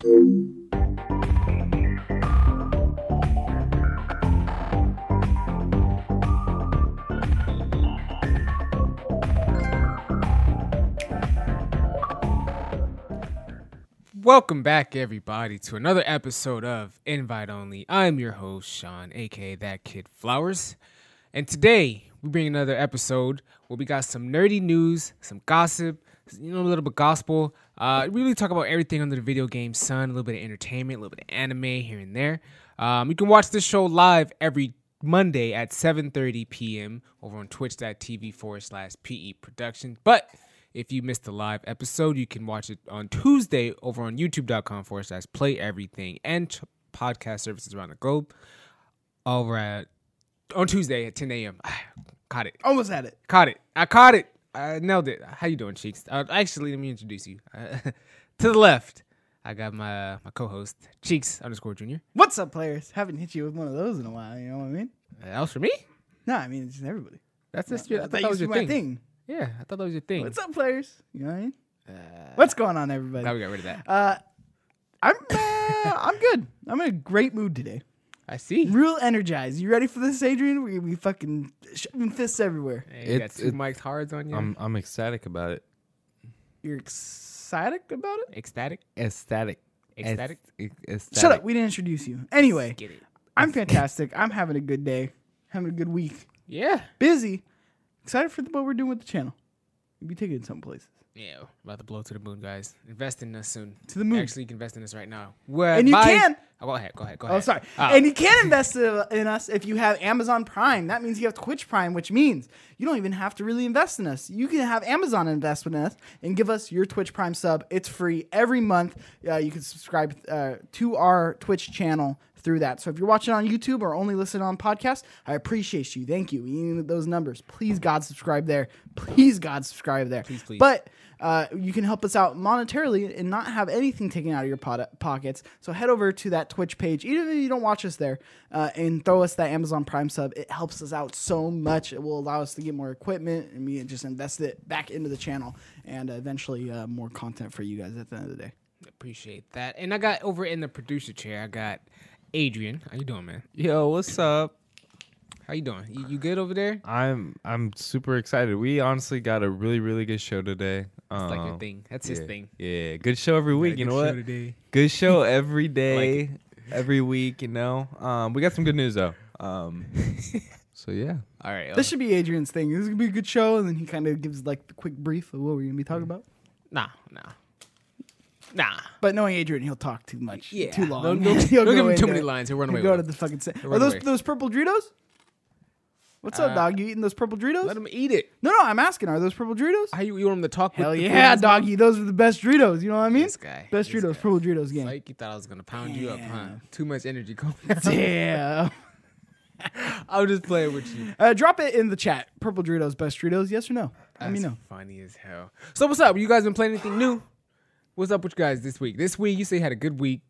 Welcome back, everybody, to another episode of Invite Only. I'm your host, Sean, aka That Kid Flowers. And today, we bring another episode where we got some nerdy news, some gossip, you know, a little bit gospel. Uh, really talk about everything under the video game sun, a little bit of entertainment, a little bit of anime here and there. Um, you can watch this show live every Monday at 7.30 p.m. over on twitch.tv forward slash PE Production. But if you missed the live episode, you can watch it on Tuesday over on youtube.com forward slash play everything and ch- podcast services around the globe over at on Tuesday at 10 a.m. Caught it. Almost had it. Caught it. I caught it. I nailed it. How you doing, Cheeks? Uh, actually, let me introduce you. Uh, to the left, I got my my co-host, Cheeks underscore Junior. What's up, players? Haven't hit you with one of those in a while. You know what I mean? Uh, that was for me. No, I mean it's just everybody. That's just your, I I thought that was your thing. thing. Yeah, I thought that was your thing. What's up, players? You know what I mean? Uh, What's going on, everybody? Glad we got rid of that. Uh, I'm uh, I'm good. I'm in a great mood today. I see. Real energized. You ready for this, Adrian? We we fucking shoving fists everywhere. Hey, you got two it- mics hards on you. I'm I'm ecstatic about it. You're excited about it? ecstatic. Ecstatic. Ecstatic? Ecstatic. Shut up. We didn't introduce you. Anyway, Get it. I'm fantastic. I'm having a good day. Having a good week. Yeah. Busy. Excited for the, what we're doing with the channel. We'll be taking it some places. Yeah, about to blow to the moon, guys. Invest in us soon. To the moon. Actually, you can invest in us right now. Where And you buy- can. Oh, go ahead. Go ahead. Go ahead. Oh, ahead. sorry. Oh. And you can invest uh, in us if you have Amazon Prime. That means you have Twitch Prime, which means you don't even have to really invest in us. You can have Amazon invest in us and give us your Twitch Prime sub. It's free every month. Uh, you can subscribe uh, to our Twitch channel through that. So if you're watching on YouTube or only listening on podcast, I appreciate you. Thank you. You need those numbers. Please God subscribe there. Please God subscribe there. Please, please. But uh, you can help us out monetarily and not have anything taken out of your pot- pockets. So head over to that Twitch page, even if you don't watch us there, uh, and throw us that Amazon Prime sub. It helps us out so much. It will allow us to get more equipment and we just invest it back into the channel and eventually uh, more content for you guys at the end of the day. Appreciate that. And I got over in the producer chair. I got Adrian. How you doing, man? Yo, what's up? How you doing? You, you good over there? I'm I'm super excited. We honestly got a really really good show today. It's like your Um, thing. That's his thing. Yeah, good show every week. You know what? Today. Good show every day, every week. You know. Um, we got some good news though. Um, so yeah. All right. This should be Adrian's thing. This is gonna be a good show, and then he kind of gives like the quick brief of what we're gonna be talking about. nah, nah, nah. But knowing Adrian, he'll talk too much, Yeah. too long. Don't, don't, He'll don't give him too many it. lines. He'll run He'll away. go with to it. the fucking. Sa- run Are those away. those purple Doritos? What's up, Uh, dog? You eating those purple Doritos? Let him eat it. No, no, I'm asking. Are those purple Doritos? How you, you want him to talk? Hell with the yeah, food? doggy. Those are the best Doritos. You know what I mean? This guy. Best this Doritos, guy. purple Doritos game. Like you thought I was gonna pound you up, huh? Damn. Too much energy going. Damn. I'm just playing with you. Uh, drop it in the chat. Purple Doritos, best Doritos. Yes or no? Let me That's know. funny as hell. So what's up? You guys been playing anything new? What's up with you guys this week? This week you say you had a good week.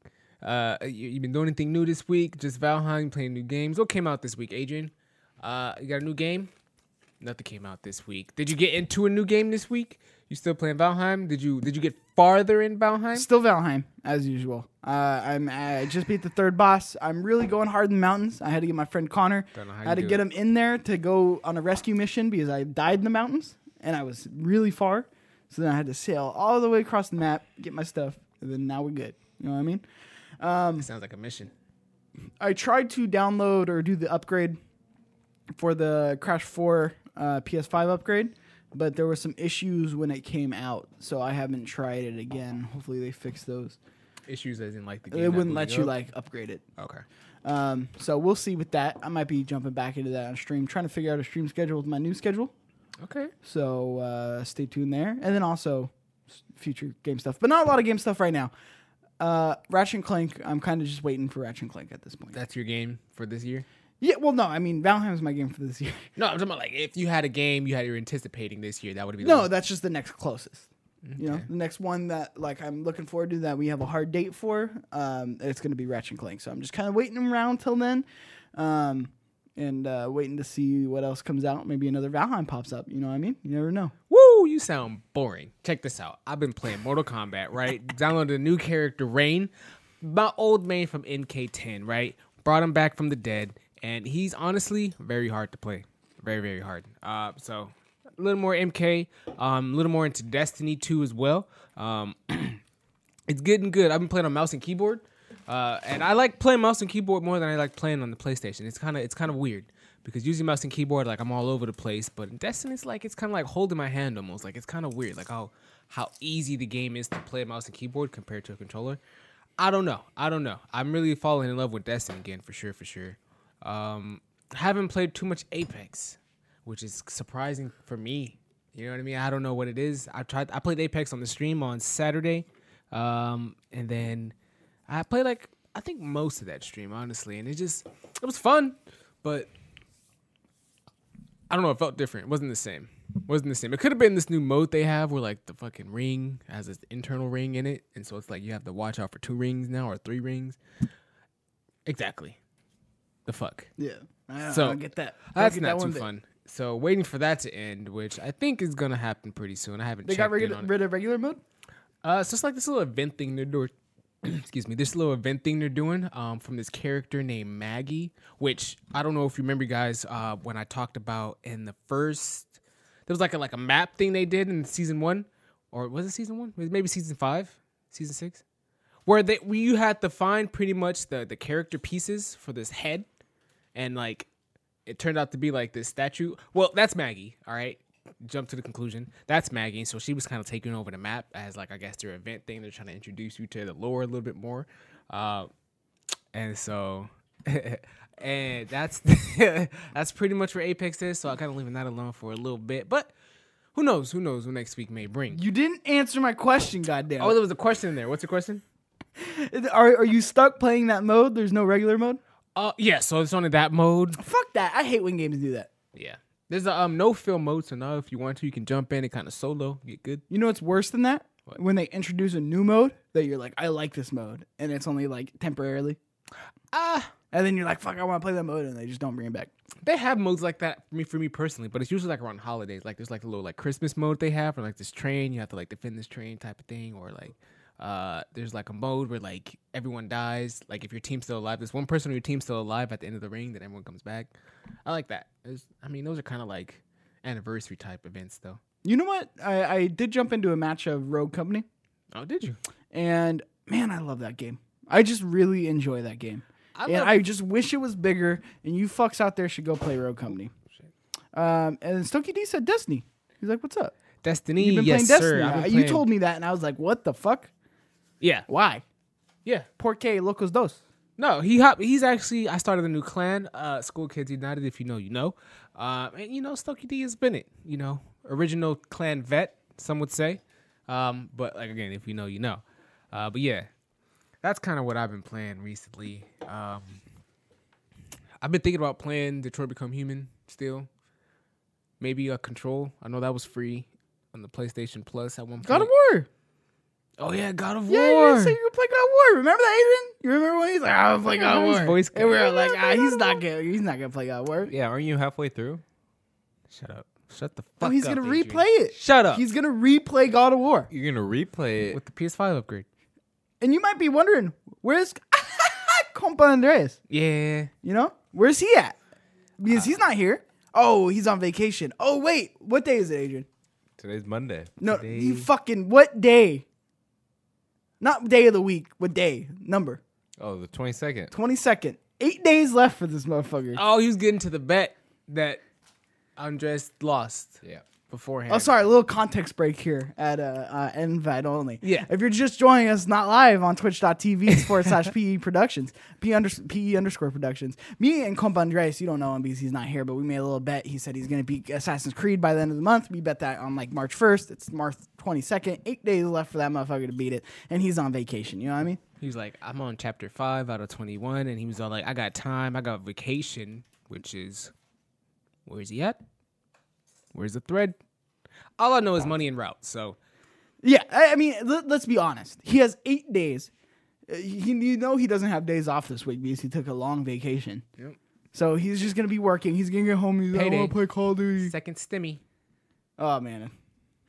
Uh, you, you been doing anything new this week? Just Valheim playing new games. What came out this week, Adrian? Uh, you got a new game? Nothing came out this week. Did you get into a new game this week? You still playing Valheim? Did you did you get farther in Valheim? Still Valheim as usual. Uh, I'm I just beat the third boss. I'm really going hard in the mountains. I had to get my friend Connor. Don't know how I had to get it. him in there to go on a rescue mission because I died in the mountains and I was really far. So then I had to sail all the way across the map, get my stuff, and then now we're good. You know what I mean? It sounds like a mission. I tried to download or do the upgrade for the Crash 4 uh, PS5 upgrade, but there were some issues when it came out, so I haven't tried it again. Hopefully they fix those. Issues as in like the game. It not wouldn't let you like upgrade it. Okay. Um, so we'll see with that. I might be jumping back into that on stream, trying to figure out a stream schedule with my new schedule. Okay. So uh, stay tuned there, and then also s- future game stuff, but not a lot of game stuff right now. Uh, Ratchet and Clank. I'm kind of just waiting for Ratchet and Clank at this point. That's your game for this year. Yeah, well, no, I mean Valheim's my game for this year. No, I'm talking about like if you had a game you had you're anticipating this year, that would be No, one. that's just the next closest. You know, the next one that like I'm looking forward to that we have a hard date for. Um, it's going to be Ratchet and Clank. So I'm just kind of waiting around till then, um, and uh, waiting to see what else comes out. Maybe another Valheim pops up. You know what I mean? You never know. Woo! Woo, you sound boring. Check this out. I've been playing Mortal Kombat, right? Downloaded a new character, Rain, my old main from MK10, right? Brought him back from the dead, and he's honestly very hard to play. Very, very hard. Uh, so a little more MK, um, a little more into Destiny 2 as well. Um, it's getting good. I've been playing on mouse and keyboard, uh, and I like playing mouse and keyboard more than I like playing on the PlayStation. It's kind of it's kind of weird because using mouse and keyboard, like I'm all over the place. But in Destiny, it's like it's kind of like holding my hand almost. Like it's kind of weird, like how how easy the game is to play mouse and keyboard compared to a controller. I don't know. I don't know. I'm really falling in love with Destiny again for sure, for sure. Um, haven't played too much Apex, which is surprising for me. You know what I mean? I don't know what it is. I tried. I played Apex on the stream on Saturday, um, and then I played like I think most of that stream, honestly, and it just it was fun, but I don't know. It felt different. It wasn't the same. It wasn't the same. It could have been this new mode they have where like the fucking ring has this internal ring in it, and so it's like you have to watch out for two rings now or three rings. Exactly. The fuck. Yeah. I, So, I get that. I That's get not that too fun. So waiting for that to end, which I think is gonna happen pretty soon. I haven't. They checked got in rid, of regular mode. Uh, it's just like this little event thing they're doing. excuse me, this little event thing they're doing um, from this character named Maggie, which I don't know if you remember, guys, uh, when I talked about in the first, there was like a like a map thing they did in season one, or was it season one? Maybe season five, season six, where they where you had to find pretty much the the character pieces for this head, and like it turned out to be like this statue. Well, that's Maggie. All right. Jump to the conclusion. That's Maggie. So she was kind of taking over the map as like I guess their event thing. They're trying to introduce you to the lore a little bit more. Uh, and so and that's that's pretty much where Apex is. So I kind of leaving that alone for a little bit. But who knows? Who knows what next week may bring? You didn't answer my question, goddamn. Oh, there was a question in there. What's the question? Are are you stuck playing that mode? There's no regular mode. Uh, yeah. So it's only that mode. Fuck that. I hate when games do that. Yeah. There's a um no fill mode, so now if you want to, you can jump in and kind of solo, get good. You know what's worse than that? What? When they introduce a new mode that you're like, I like this mode, and it's only like temporarily, Ah, and then you're like, fuck, I want to play that mode, and they just don't bring it back. they have modes like that for me for me personally, but it's usually like around holidays. Like there's like a little like Christmas mode they have, or like this train you have to like defend this train type of thing, or like uh there's like a mode where like everyone dies. Like if your team's still alive, there's one person on your team's still alive at the end of the ring, then everyone comes back. I like that. There's, I mean, those are kind of like anniversary type events though. You know what? I, I did jump into a match of Rogue Company, Oh, did you? and man, I love that game. I just really enjoy that game. I and I just wish it was bigger. And you fucks out there should go play Rogue Company. Um, and Stokey D said Destiny. He's like, "What's up? Destiny. You've been yes, playing sir. Destiny? Been Uh, You told me that, and I was like, "What the fuck? Yeah, Why? yeah. Porque locos dos." No, he hop. He's actually. I started a new clan, uh, School Kids United. If you know, you know. Uh, and you know, Stokey D has been it. You know, original clan vet. Some would say. Um, but like again, if you know, you know. Uh, but yeah, that's kind of what I've been playing recently. Um, I've been thinking about playing Detroit Become Human still. Maybe a Control. I know that was free on the PlayStation Plus at one point. God of War. Oh yeah, God of War. Yeah, War. you said you could play God of War. Remember that, Adrian? You remember when he's like, "I'm play God of His War," voice and we were like, "Ah, he's not gonna, he's not gonna play God of War." Yeah, aren't you halfway through? Shut up. Shut the fuck Oh, up. he's gonna Adrian. replay it. Shut up. He's gonna replay God of War, You're gonna replay it. with the PS5 upgrade. and you might be wondering, "Where's Compa Andres? Yeah. You know, where's he at? Because he's not here. Oh, he's on vacation. Oh wait, what day is it, Adrian? Today's Monday. No, Today- you fucking what day? Not day of the week. but day? Number Oh, the 22nd. twenty second. Eight days left for this motherfucker. Oh, he was getting to the bet that Andres lost Yeah. Beforehand. Oh, sorry. A little context break here at uh, uh, invite only. Yeah. If you're just joining us, not live on twitch.tv forward slash PE Productions, P under, PE underscore Productions. Me and Compa Andres, you don't know him because he's not here, but we made a little bet. He said he's going to beat Assassin's Creed by the end of the month. We bet that on like March 1st. It's March 22nd. Eight days left for that motherfucker to beat it. And he's on vacation. You know what I mean? He was like, I'm on chapter five out of 21. And he was all like, I got time. I got vacation, which is, where's he at? Where's the thread? All I know is money and route. So, Yeah. I, I mean, let, us be honest. He has eight days. Uh, He, you know he doesn't have days off this week because he took a long vacation. Yep. So he's just gonna be working. He's gonna get home. He's like, I Payday. want to play Call of Duty. second stimmy. Oh man,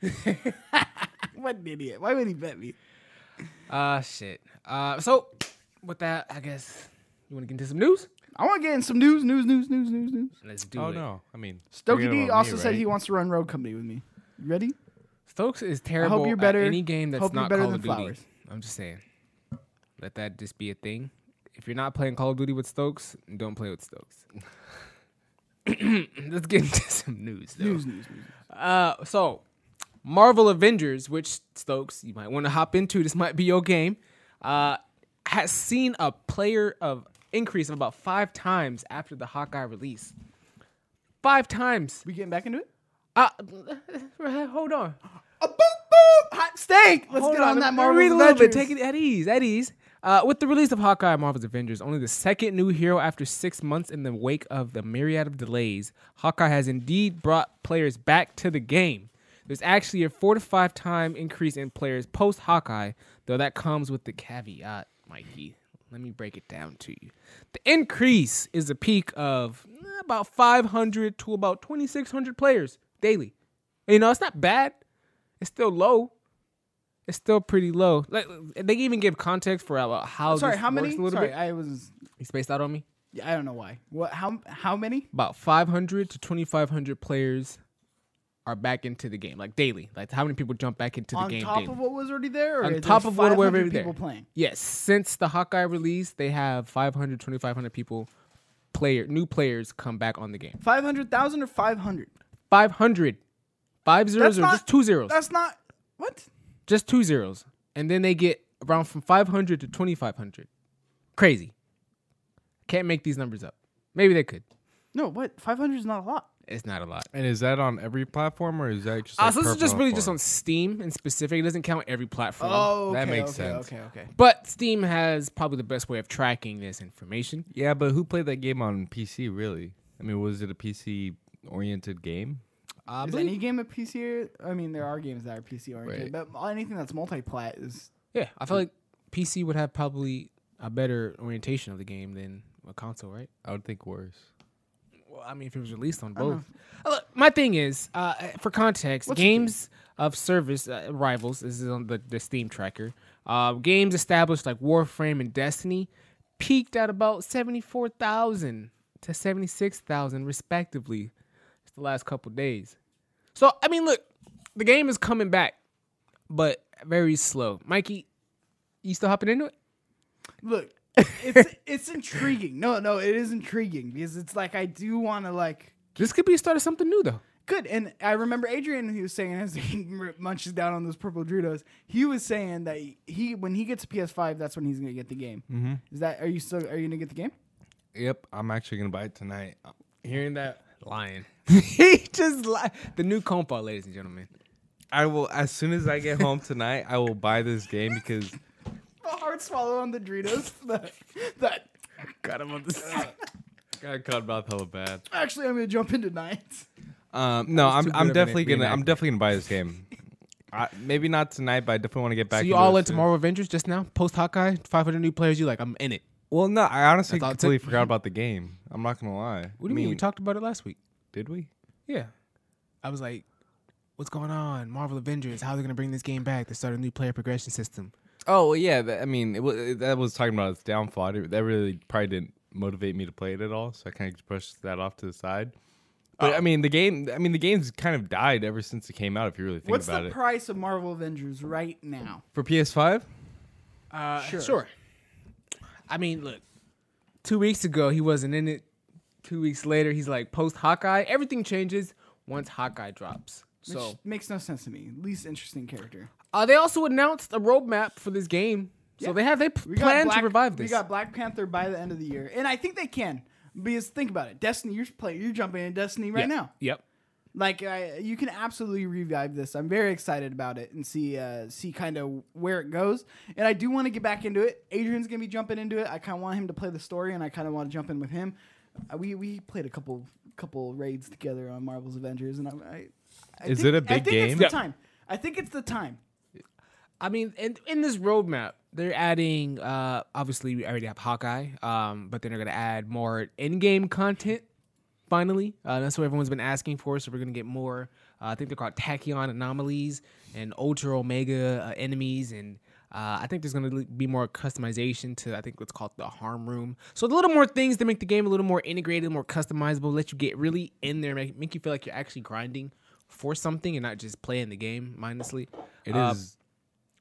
what an idiot! Why would he bet me? Uh, shit. Uh, so with that, I guess you want to get into some news. I want to get in some news, news, news, news, news, news. Let's do oh it. no, I mean, Stokey D also me, said right? he wants to run Rogue Company with me. You ready? Stokes is terrible I hope you're better- at any game that's hope not better Call than of Duty. Flowers. I'm just saying. Let that just be a thing. If you're not playing Call of Duty with Stokes, don't play with Stokes. Let's get into some news, though. News, news, news. Uh, so Marvel Avengers, which Stokes you might want to hop into. This might be your game. Uh, has seen a player of increase of about five times after the Hawkeye release. Five times. We getting back into it? Uh, hold on. A boop boop hot steak. Let's Hold get on, let that Marvel read a little bit. Take it at ease. At ease. Uh, with the release of Hawkeye and Marvel's Avengers, only the second new hero after six months in the wake of the myriad of delays, Hawkeye has indeed brought players back to the game. There's actually a four to five time increase in players post Hawkeye, though that comes with the caveat, Mikey. Let me break it down to you. The increase is a peak of eh, about 500 to about 2,600 players daily. You know, it's not bad. It's still low. It's still pretty low. Like they even give context for how. Sorry, how many? Sorry, bit. I was. He spaced out on me. Yeah, I don't know why. What? How? How many? About 500 to 2,500 players are back into the game, like daily. Like how many people jump back into the on game On top daily? of what was already there, or On top of what- 500 whatever there. people playing. yes, since the Hawkeye release, they have 500, 2,500 people, player new players come back on the game. Five hundred thousand or five hundred? 500, five zeros That's or not- just two zeros, That's not what. just two zeros, and then they get around from 500 to 2,500. Crazy. Can't make these numbers up. Maybe they could. No, what? Five hundred is not a lot. It's not a lot. And is that on every platform or is that just? Uh, so this is per just really just on Steam in specific. It doesn't count every platform. Oh, that makes okay, sense. Okay, okay. But Steam has probably the best way of tracking this information. Yeah, but who played that game on PC? Really? I mean, was it a PC oriented game? I Is any game a PC? I mean, there are games that are PC oriented, but anything that's multi-plat is. yeah, I feel like PC would have probably a better orientation of the game than a console, right? I would think worse. I mean, if it was released on both. Uh, Look, my thing is, uh, for context, What's games of service uh, rivals. This is on the, the Steam tracker. Uh, games established like Warframe and Destiny peaked at about seventy four thousand to seventy six thousand, respectively. It's the last couple days. So I mean, look, the game is coming back, but very slow. Mikey, you still hopping into it? Look, it's it's intriguing. No, no, it is intriguing because it's like I do want to like This could be a start of something new, though. good. And I remember Adrian, he was saying as he munches down on those purple Doritos, he was saying that he when he gets a PS5, that's when he's gonna get the game. Mm-hmm. Is that are you still are you gonna get the game? Yep, I'm actually gonna buy it tonight. Hearing that, lying. he just lied. The new compa, ladies and gentlemen. I will as soon as I get home tonight. I will buy this game because A hard swallow on the Doritos. that, that Got him on the side. got caught mouth hella bad. actually I'm gonna jump in tonight. Um, no, was I'm too good I'm of an definitely gonna I'm reenactment. definitely gonna buy this game. I, maybe not tonight, but I definitely want to get back. So you into all it into soon. Marvel Avengers just now? Post Hawkeye, 500 new players. You like? I'm in it. Well, no, I honestly That's all it took. completely forgot about the game. I'm not gonna lie. What do you mean? We talked about it last week. Did we? Yeah. I was like, what's going on? Marvel Avengers. How are they gonna bring this game back? They start a new player progression system. Oh well, yeah. That, I mean, it was, that was talking about its downfall. I didn't- that really probably didn't motivate me to play it at all. So I kind of pushed that off to the side. But I mean, the game. I mean, the game's kind of died ever since it came out. If you really think What's about it. What's the price of Marvel Avengers right now? for PS5, Uh, Sure. sure. I mean, look. Two weeks ago, he wasn't in it. Two weeks later, he's like post Hawkeye. Everything changes once Hawkeye drops. Which So makes no sense to me. Least interesting character. Uh, they also announced a roadmap for this game. So Yeah. they have they p- plan Black- to revive this. We got Black Panther by the end of the year, and I think they can. Because think about it, Destiny. You're play, you're jumping in Destiny right Yeah. now. Yep. Like I, you can absolutely revive this. I'm very excited about it and see uh, see kind of where it goes. And I do want to get back into it. Adrian's gonna be jumping into it. I kind of want him to play the story, and I kind of want to jump in with him. Uh, we we played a couple couple raids together on Marvel's Avengers, and I. I, I Is think- it a big think It's game? the Yeah. time. I think it's the time. I mean, in, in this roadmap, they're adding. Uh, obviously, we already have Hawkeye, um, but then they're gonna add more in-game content. Finally, uh, that's what everyone's been asking for. So we're gonna get more Uh, I think they're called tachyon anomalies and ultra omega uh, enemies, and uh, I think there's going to be more customization to I think what's called the harm room. So a little more things to make the game a little more integrated, more customizable, let you get really in there, make, make you feel like you're actually grinding for something and not just playing the game mindlessly. It is.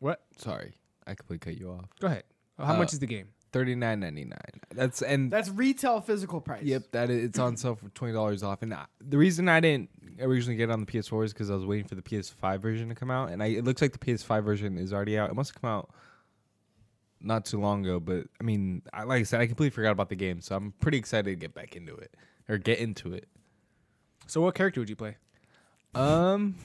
Uh, What? Sorry, I completely cut you off. Go ahead. How Uh, much is the game? Thirty nine ninety nine. That's and That's retail physical price. Yep, that is, it's on sale for twenty dollars off. And I, the reason I didn't originally get it on the PS4 is because I was waiting for the PS5 version to come out, and I, it looks like the PS5 version is already out. It must have come out not too long ago, but I mean, I, like I said, I completely forgot about the game, so I'm pretty excited to get back into it or get into it. So what character would you play? Um,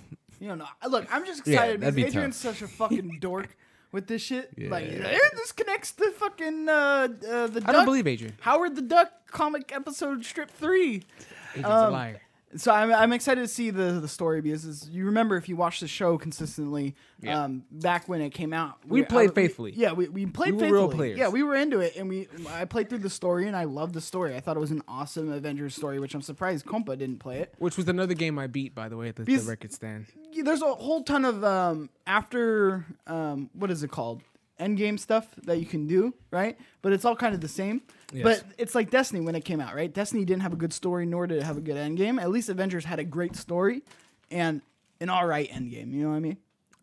You don't know. Look, I'm just Yeah, excited that'd because be Adrian's such a fucking dork with this shit. Yeah. Like, eh, this connects to fucking uh, uh, the I don't believe Adrian. Howard the Duck comic episode strip three. Adrian's a Um, liar. So I'm, I'm excited to see the the story because you remember if you watch the show consistently Yeah. um, back when it came out We I- played we- faithfully. yeah we, we played We were faithfully real players. yeah we were into it and we I played through the story and I loved the story I thought it was an awesome Avengers story which I'm surprised Compa didn't play it Which was another game I beat, by the way, at the, the record stand. Yeah, there's a whole ton of um, after um, what is it called end game stuff that you can do right but it's all kind of the same Yes. but it's like destiny when it came out right destiny didn't have a good story nor did it have a good end game at least avengers had a great story and an all right end game you know what i mean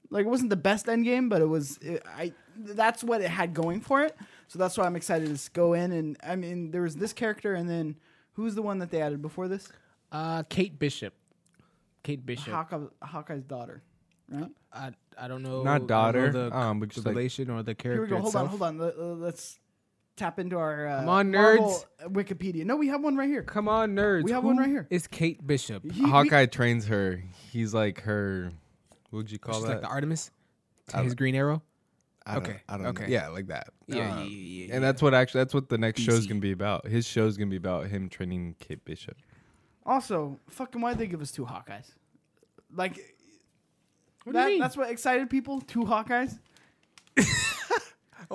like it wasn't the best end game but it was it, i that's what it had going for it so that's why i'm excited to go in and i mean there was this character and then who's the one that they added before this Uh, Kate Bishop. Kate Bishop. Hawkeye, hawkeye's daughter right I, I don't know. Not I don't know daughter, the, um, but just like- relation or the character Here we go. Hold itself. on, hold on. Let, let's tap into our uh, Come on, Marvel Wikipedia. No, we have one right here. Come on, nerds. We have one Who right here. Is Kate Bishop? He- we- Hawkeye trains her. He's like her. What would you call She's that? like the Artemis. To his Green Arrow. I don't, okay, I don't okay. Yeah, like that. Yeah, yeah, Um, yeah, yeah, yeah. And that's what actually that's what the next show's DC. gonna be about. His show's gonna be about him training Kate Bishop. Also, fucking, why did they give us two Hawkeyes? Like, What do that, you mean? that's what excited people. Two Hawkeyes.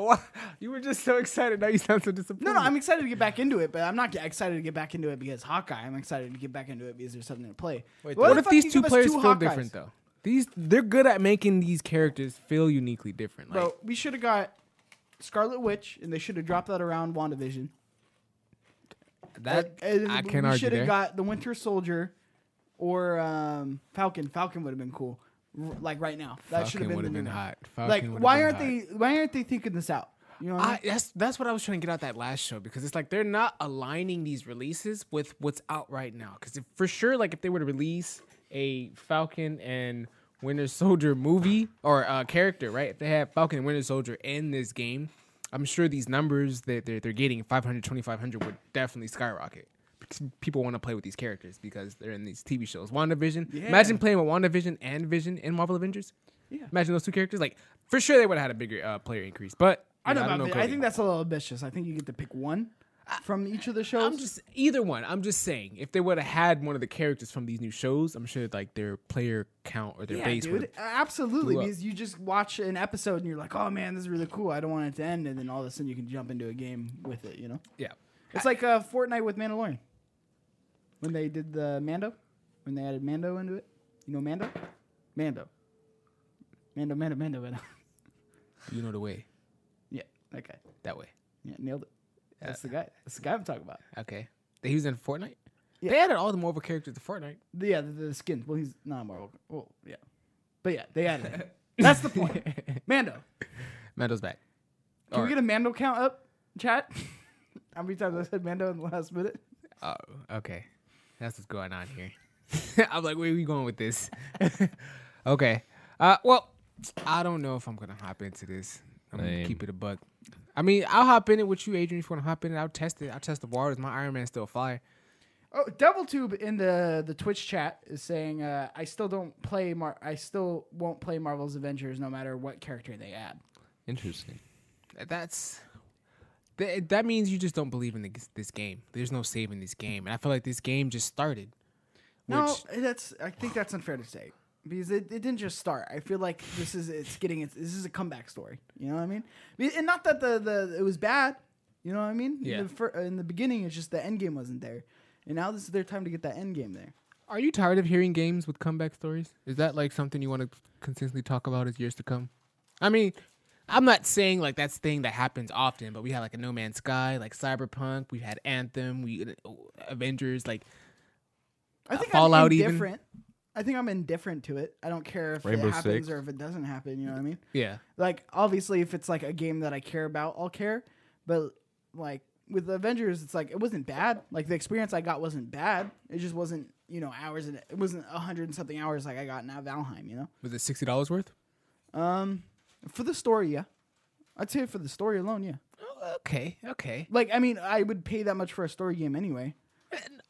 Why- you were just so excited. Now you sound so disappointed. No, no, I'm excited to get back into it, but I'm not get- excited to get back into it because Hawkeye. I'm excited to get back into it because there's something to play. Wait, Why What if fuck these two players two feel Hawkeyes? different though? These they're good at making these characters feel uniquely different. Like, Bro, we should have got Scarlet Witch, and they should have dropped that around WandaVision. that And- and I we can't argue We should there. have got the Winter Soldier or um, Falcon. Falcon would have been cool. Like right now, that should have been the been hot. Falcon Like, why aren't hot. they? Why aren't they thinking this out? You know, I I, mean? that's that's what I was trying to get out that last show because it's like they're not aligning these releases with what's out right now. Because for sure, like if they were to release a Falcon and Winter Soldier movie or uh, character, right? If they have Falcon and Winter Soldier in this game, I'm sure these numbers that they're, they're getting 500, 2500 would definitely skyrocket. People want to play with these characters because they're in these TV shows. WandaVision. Yeah. Imagine playing with WandaVision and Vision in Marvel Avengers. Yeah. Imagine those two characters. Like for sure they would have had a bigger uh, player increase. But I don't know, know. I don't know. I think that's a little ambitious. I think you get to pick one from each of the shows. I'm just either one. I'm just saying if they would have had one of the characters from these new shows, I'm sure like their player count or their yeah, base dude, would. absolutely. Because you just watch an episode and you're like, "Oh man, this is really cool. I don't want it to end," and then all of a sudden you can jump into a game with it. You know, Yeah. it's like uh, Fortnite with Mandalorian. When they did the Mando, when they added Mando into it, you know Mando, Mando, Mando, Mando, Mando, Mando. You know the way. yeah, Okay. That way. Yeah, nailed it. Uh, That's the guy. That's the guy I'm talking about. Okay. He was in Fortnite. Yeah. They added all the Marvel characters to Fortnite. Yeah, the, the skin. Well, he's not Marvel. Well, yeah, but yeah, they added it. That's the point. Mando. Mando's back. Can we Or- get a Mando count up, chat? How many times I said Mando in the last minute? Oh, okay. That's what's going on here. I'm like, where are we going with this? okay. Uh, well, I don't know if I'm gonna hop into this. I'm gonna keep it a buck. I mean, I'll hop in it with you, Adrian. If you wanna hop in it, I'll test it. I'll test the waters. My Iron Man's still fire. Oh, Double Tube in the the Twitch chat is saying, uh, "I still don't play. Mar- I still won't play Marvel's Avengers, no matter what character they add." Interesting. That's that, that means you just don't believe in this, this game. There's no saving this game, and I feel like this game just started. No, Which- that's. I think that's unfair to say because it, it didn't just start. I feel like this is it's getting it's, this is a comeback story. You know what I mean? And not that the the it was bad. You know what I mean? Yeah. In the, fir- in the beginning, it's just the end game wasn't there, and now this is their time to get that end game there. Are you tired of hearing games with comeback stories? Is that like something you want to consistently talk about as years to come? I mean, I'm not saying like that's thing that happens often, but we had like a No Man's Sky, like Cyberpunk. We had Anthem, we uh, Avengers, like I think Fallout I'm even? indifferent. I think I'm indifferent to it. I don't care if Rainbow it happens Six. or if it doesn't happen. You know what I mean? yeah. Like obviously, if it's like a game that I care about, I'll care. But like with Avengers, it's like it wasn't bad. Like the experience I got wasn't bad. It just wasn't you know hours and it wasn't a hundred and something hours like I got in Valheim. You know. Was it sixty dollars worth? Um, for the story, yeah. I'd say for the story alone, yeah. Oh, okay, okay. Like I mean, I would pay that much for a story game anyway.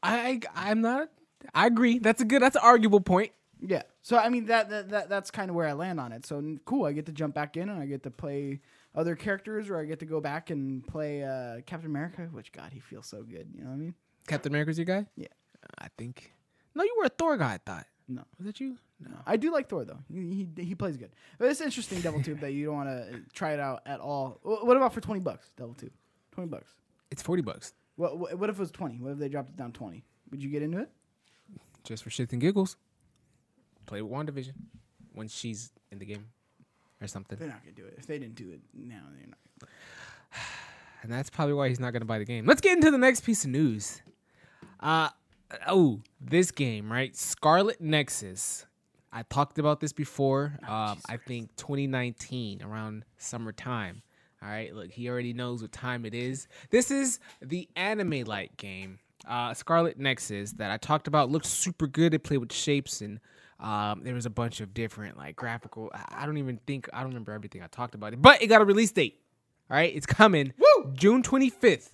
I I'm not. I agree. That's a good. That's an arguable point. Yeah. So I mean that, that, that that's kind of where I land on it. So cool. I get to jump back in and I get to play other characters, or I get to go back and play uh, Captain America. Which God, he feels so good. You know what I mean? Captain America's your guy. Yeah. I think. No, you were a Thor guy. I thought. No. Was it you? No. I do like Thor though. He he, he plays good. But it's interesting, Devil Tube, that you don't want to try it out at all. What about for twenty bucks, Devil Tube? Twenty bucks. It's forty bucks What what what if it was twenty? What if they dropped it down twenty? Would you get into it? just for shits and giggles. Play with WandaVision when she's in the game, or something. They're not gonna do it. If they didn't do it now, they're not. and that's probably why he's not going to buy the game. Let's get into the next piece of news. Uh oh, this game, right? Scarlet Nexus. I talked about this before. um, I think 2019 around summertime. All right, look, he already knows what time it is. This is the anime like game, uh, Scarlet Nexus, that I talked about. Looks super good. It played with shapes and um, there was a bunch of different like graphical. I I don't even think I don't remember everything I talked about it, but it got a release date. All right, it's coming. Woo! June 25th,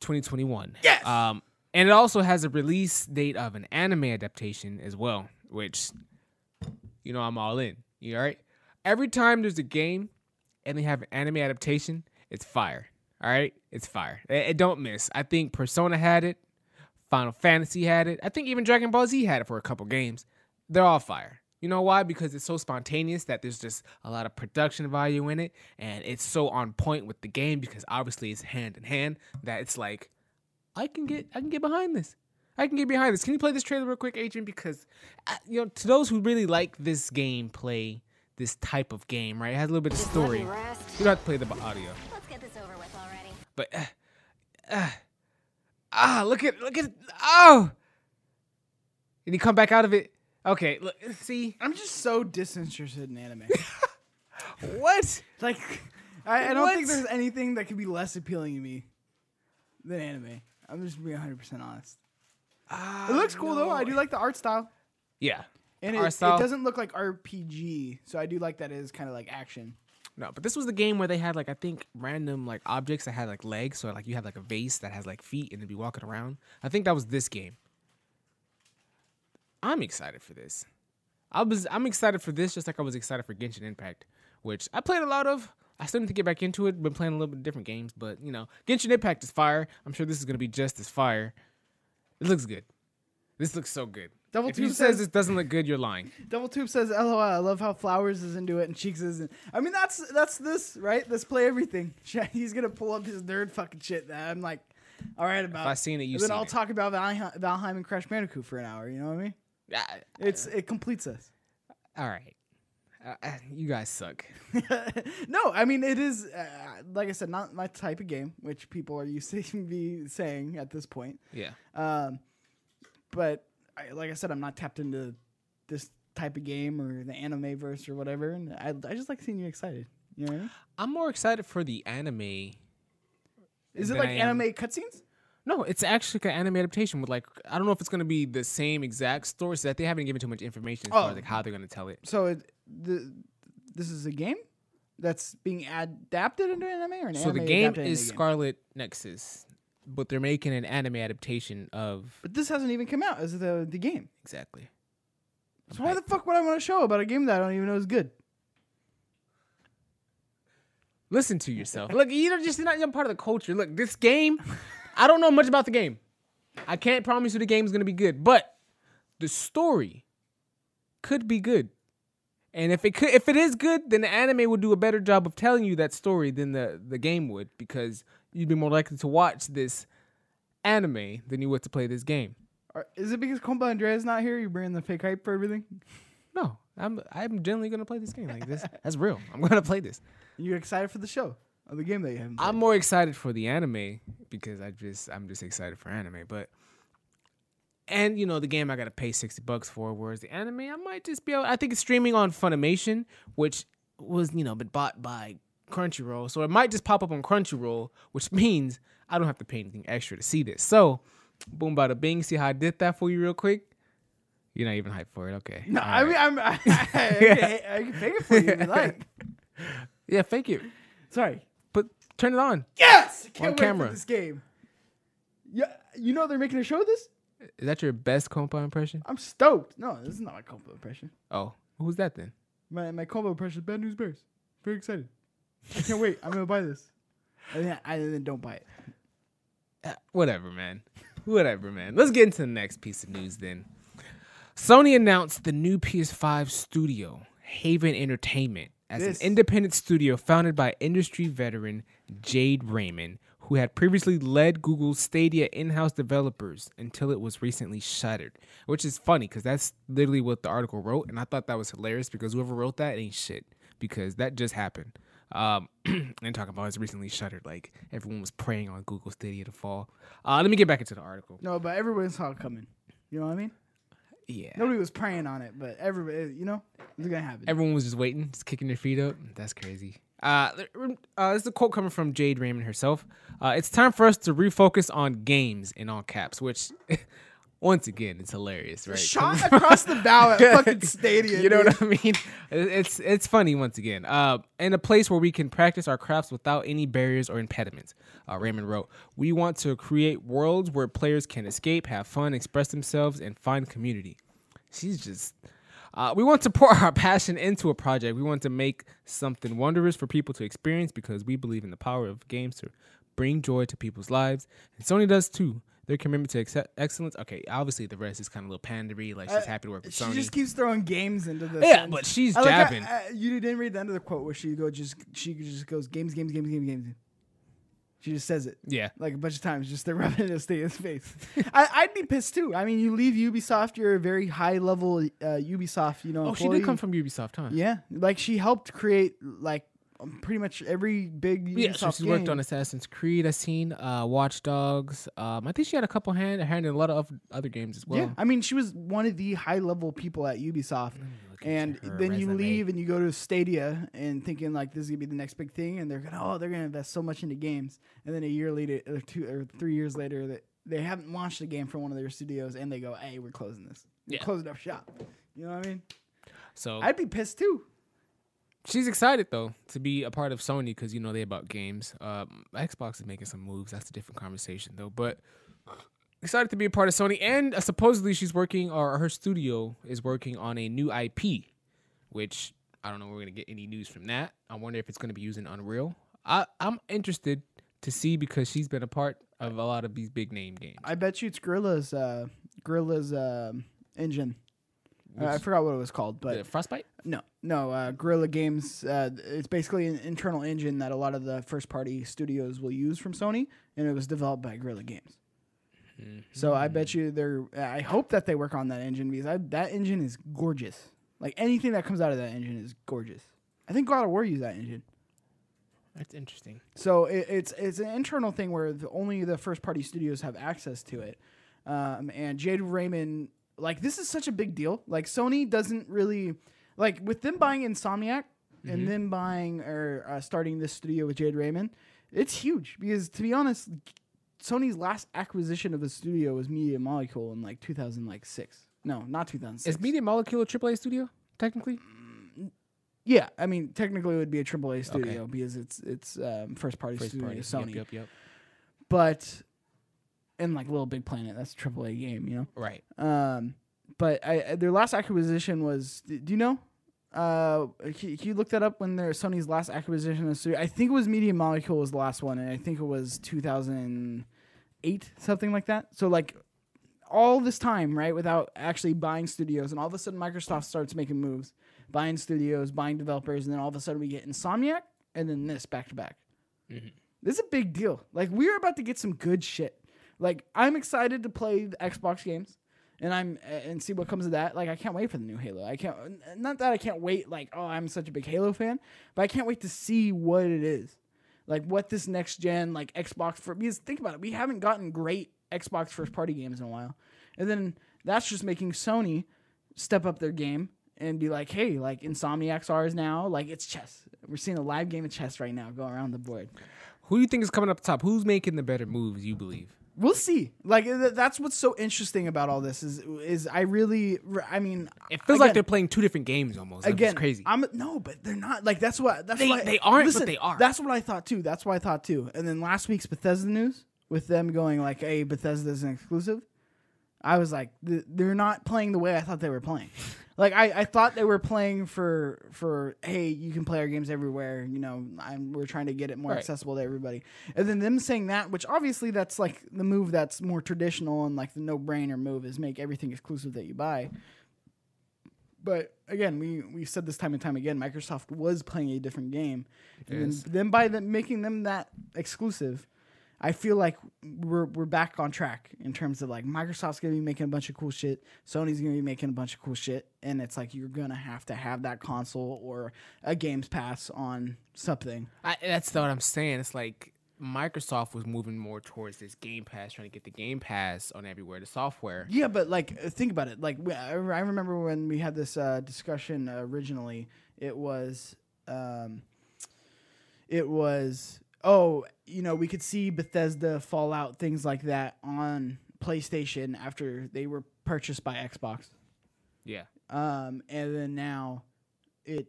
2021. Yes! Um, and it also has a release date of an anime adaptation as well, which, you know, I'm all in. You all right? Every time there's a game and they have an anime adaptation, it's fire. All right? It's fire. It, it don't miss. I think Persona had it, Final Fantasy had it. I think even Dragon Ball Z had it for a couple games. They're all fire. You know why? Because it's so spontaneous that there's just a lot of production value in it, and it's so on point with the game because obviously it's hand in hand that it's like, I can get, I can get behind this. I can get behind this. Can you play this trailer real quick, Adrian? Because uh, you know, to those who really like this game, play this type of game, right? It has a little bit of story. let me rest. You don't have to play the audio, Let's get this over with already. but uh, uh, ah, look at, look at, oh, and you come back out of it. Okay, look, see I'm just so disinterested in anime. what? like, I, I don't think there's anything that could be less appealing to me than anime. I'm just being 100 percent honest. Ah, it looks cool though. I do like the art style, Yeah, and Art it, style. it doesn't look like RPG. So I do like that it is kind of like action. No, but this was the game where they had like I think random like objects that had like legs, so like you had like a vase that has like feet and it'd be walking around. I think that was this game. I'm excited for this. I was I'm excited for this just like I was excited for Genshin Impact, which I played a lot of. I still need to get back into it. Been playing a little bit different games, but you know, Genshin Impact is fire. I'm sure this is gonna be just as fire. It looks good. This looks so good. Double if Tube says says- this doesn't look good, you're lying. Double Tube says, "LOL, I love how Flowers is into it and Cheeks isn't." I mean, that's that's this right. Let's play everything. He's gonna pull up his nerd fucking shit that I'm like, all right about. If I seen it, you then I'll it. talk about Valheim, Valheim and Crash Bandicoot for an hour. You know what I mean? I- It's it completes us. all right. Uh, uh, you guys suck. no, I mean it is uh, like I said, not my type of game, which people are used to me saying at this point. Yeah. Um, but I, like I said, I'm not tapped into this type of game or the anime verse or whatever, and I, I just like seeing you excited. You know I mean? I'm more excited for the anime. Is it like I am- anime cutscenes? No, it's actually an anime adaptation with like I don't know if it's gonna be the same exact story. So that they haven't given too much information as far Oh. as like how they're gonna tell it. So it, the this is a game that's being adapted into an anime or an So the game is game? Scarlet Nexus, but they're making an anime adaptation of But this hasn't even come out as the the game. exactly. So why the fuck would I want to show about a game that I don't even know is good? Listen to yourself. Look, you know, just not you're part of the culture. Look, this game, I don't know much about the game. I can't promise you the game is gonna be good, but the story could be good. And if it could, if it is good, then the anime would do a better job of telling you that story than the the game would, because you'd be more likely to watch this anime than you would to play this game. Is it because Compa Andrea's not here? You're bringing the fake hype for everything? No, I'm I'm generally gonna play this game like this. That's real. I'm gonna play this. You're excited for the show? Or the game that you played? I'm more excited for the anime because I just I'm just excited for anime, but and you know the game I gotta pay sixty bucks for, whereas the anime I might just be able. I think it's streaming on Funimation, which was you know been bought by Crunchyroll, so it might just pop up on Crunchyroll, which means I don't have to pay anything extra to see this. So, boom, bada bing. See how I did that for you real quick. You're not even hyped for it, okay? No, All I right. mean, I'm, I, can, I can fake it for you if you like. yeah, fake it. Sorry. But turn it on. Yes! I can't On wait camera. for this game. Yeah, you know they're making a show of this? Is that your best compa impression? I'm stoked. No, this is not my compa impression. Oh, who's that then? My my compa impression is Bad News Bears. Very excited. I can't wait. I'm gonna buy this. And then, and then don't buy it. Uh, whatever, man. whatever, man. Let's get into the next piece of news then. Sony announced the new PS5 studio, Haven Entertainment, as This- an independent studio founded by industry veteran Jade Raymond, who had previously led Google's Stadia in-house developers until it was recently shuttered. Which is funny because that's literally what the article wrote, and I thought that was hilarious because whoever wrote that ain't shit because that just happened. Um, and talking about it's recently shuttered, like everyone was praying on Google Stadia to fall. Uh, let me get back into the article. No, but everyone saw it coming. You know what I mean? Yeah, Nobody was praying on it, but everybody, you know, it's gonna happen. everyone was just waiting, just kicking their feet up. That's crazy. Uh, uh, this is a quote coming from Jade Raymond herself. Uh, it's time for us to refocus on games in all caps, which, once again, it's hilarious, right? Shot across the bow at fucking Stadia. you know dude. what I mean? It's it's funny once again. Uh, in a place where we can practice our crafts without any barriers or impediments. Uh, Raymond wrote, "We want to create worlds where players can escape, have fun, express themselves, and find community." She's just. Uh, we want to pour our passion into a project. We want to make something wondrous for people to experience because we believe in the power of games to bring joy to people's lives, and Sony does too. Their commitment to excel- excellence. Okay, obviously the rest is kind of a little pandery. Like she's Uh, happy to work with She Sony. She just keeps throwing games into the. Yeah, sentence. but she's I like how- jabbing. uh, you didn't read the end of the quote where she go just she just goes games, games, games, games, games. She just says it yeah. like a bunch of times, just to rub it in his face. I, I'd be pissed too. I mean, you leave Ubisoft, you're a very high level uh, Ubisoft, you know. Oh, she did come from Ubisoft, huh? Yeah, like she helped create like um, pretty much every big Ubisoft Yeah, so she's game. worked on Assassin's Creed. I've seen uh, Watch Dogs. Um, I think she had a couple hand hand in a lot of other games as well. yeah, I mean, she was one of the high level people at Ubisoft. And then you leave and you go to Stadia and thinking like this is gonna be the next big thing, and they're gonna oh they're gonna invest so much into games, and then a year later or two or three years later that they haven't launched a game from one of their studios, and they go hey we're closing this, we're Yeah. closing up shop. You know what I mean? So I'd be pissed too. She's excited though to be a part of Sony because you know they about games. Um, Xbox is making some moves. That's a different conversation though. But excited to be a part of Sony, and uh, supposedly she's working or her studio is working on a new IP, which I don't know. We're gonna get any news from that. I wonder if it's gonna be using Unreal. I I'm interested to see because she's been a part of a lot of these big name games. I bet you it's Guerrilla's uh, Guerrilla's um, engine. Uh, I forgot what it was called, but Frostbite. No, no. Uh, Guerrilla Games. Uh, it's basically an internal engine that a lot of the first-party studios will use from Sony, and it was developed by Guerrilla Games. So I bet you they're. I hope that they work on that engine because I, that engine is gorgeous. Like anything that comes out of that engine is gorgeous. I think God of War used that engine. That's interesting. So it, it's it's an internal thing where the, only the first party studios have access to it. Um, and Jade Raymond, like this is such a big deal. Like Sony doesn't really like with them buying Insomniac and then buying or uh, starting this studio with Jade Raymond. It's huge because to be honest, Sony's last acquisition of a studio was Media Molecule in like 2006. No, not 2006. Is Media Molecule a AAA studio technically? Yeah, I mean technically it would be a AAA studio because it's it's um, first party First studio party. Sony. Yep, yep, yep. but and like Little Big Planet, that's a AAA game, you know. Right. Um, but I, their last acquisition was. Do you know? Uh, can, can you look that up when their Sony's last acquisition of studio? I think it was Media Molecule was the last one, and I think it was 2008, something like that. So like all this time, right, without actually buying studios, and all of a sudden Microsoft starts making moves, buying studios, buying developers, and then all of a sudden we get Insomniac, and then this back to back. This is a big deal. Like we're about to get some good shit. Like I'm excited to play the Xbox games. and I'm uh, and see what comes of that. Like I can't wait for the new Halo. I can't not that I can't wait. Like oh, I'm such a big Halo fan, but I can't wait to see what it is, like what this next gen like Xbox for. Because think about it, we haven't gotten great Xbox first party games in a while, and then that's just making Sony step up their game and be like, hey, like Insomniac's ours now. Like it's chess. We're seeing a live game of chess right now go around the board. Who do you think is coming up top? Who's making the better moves? You believe? We'll see. Like th- that's what's so interesting about all this is is I really I mean It feels like they're playing two different games almost. Again it's crazy. I'm no, but they're not. Like that's what that's They- what they aren't, but listen, they are. That's what I thought too. That's what I thought too. And then last week's Bethesda news with them going like, "Hey, Bethesda is an exclusive." I was like, th- they're not playing the way I thought they were playing. Like I, I thought they were playing for for hey, you can play our games everywhere. You know, I'm, we're trying to get it more Right. accessible to everybody. And then them saying that, which obviously that's like the move that's more traditional and like the no brainer move is make everything exclusive that you buy. But again, we we said this time and time again, Microsoft was playing a different game, and then, then by them making them that exclusive, I feel like we're we're back on track in terms of like Microsoft's gonna be making a bunch of cool shit, Sony's gonna be making a bunch of cool shit, and it's like you're gonna have to have that console or a Games Pass on something. I, that's what I'm saying. It's like Microsoft was moving more towards this Game Pass, trying to get the Game Pass on everywhere, the software. Yeah, but like uh, think about it. Like I remember when we had this uh, discussion originally. It was, um, it was oh, you know, we could see Bethesda, Fallout, things like that on PlayStation after they were purchased by Xbox. Yeah. Um, and then now, it.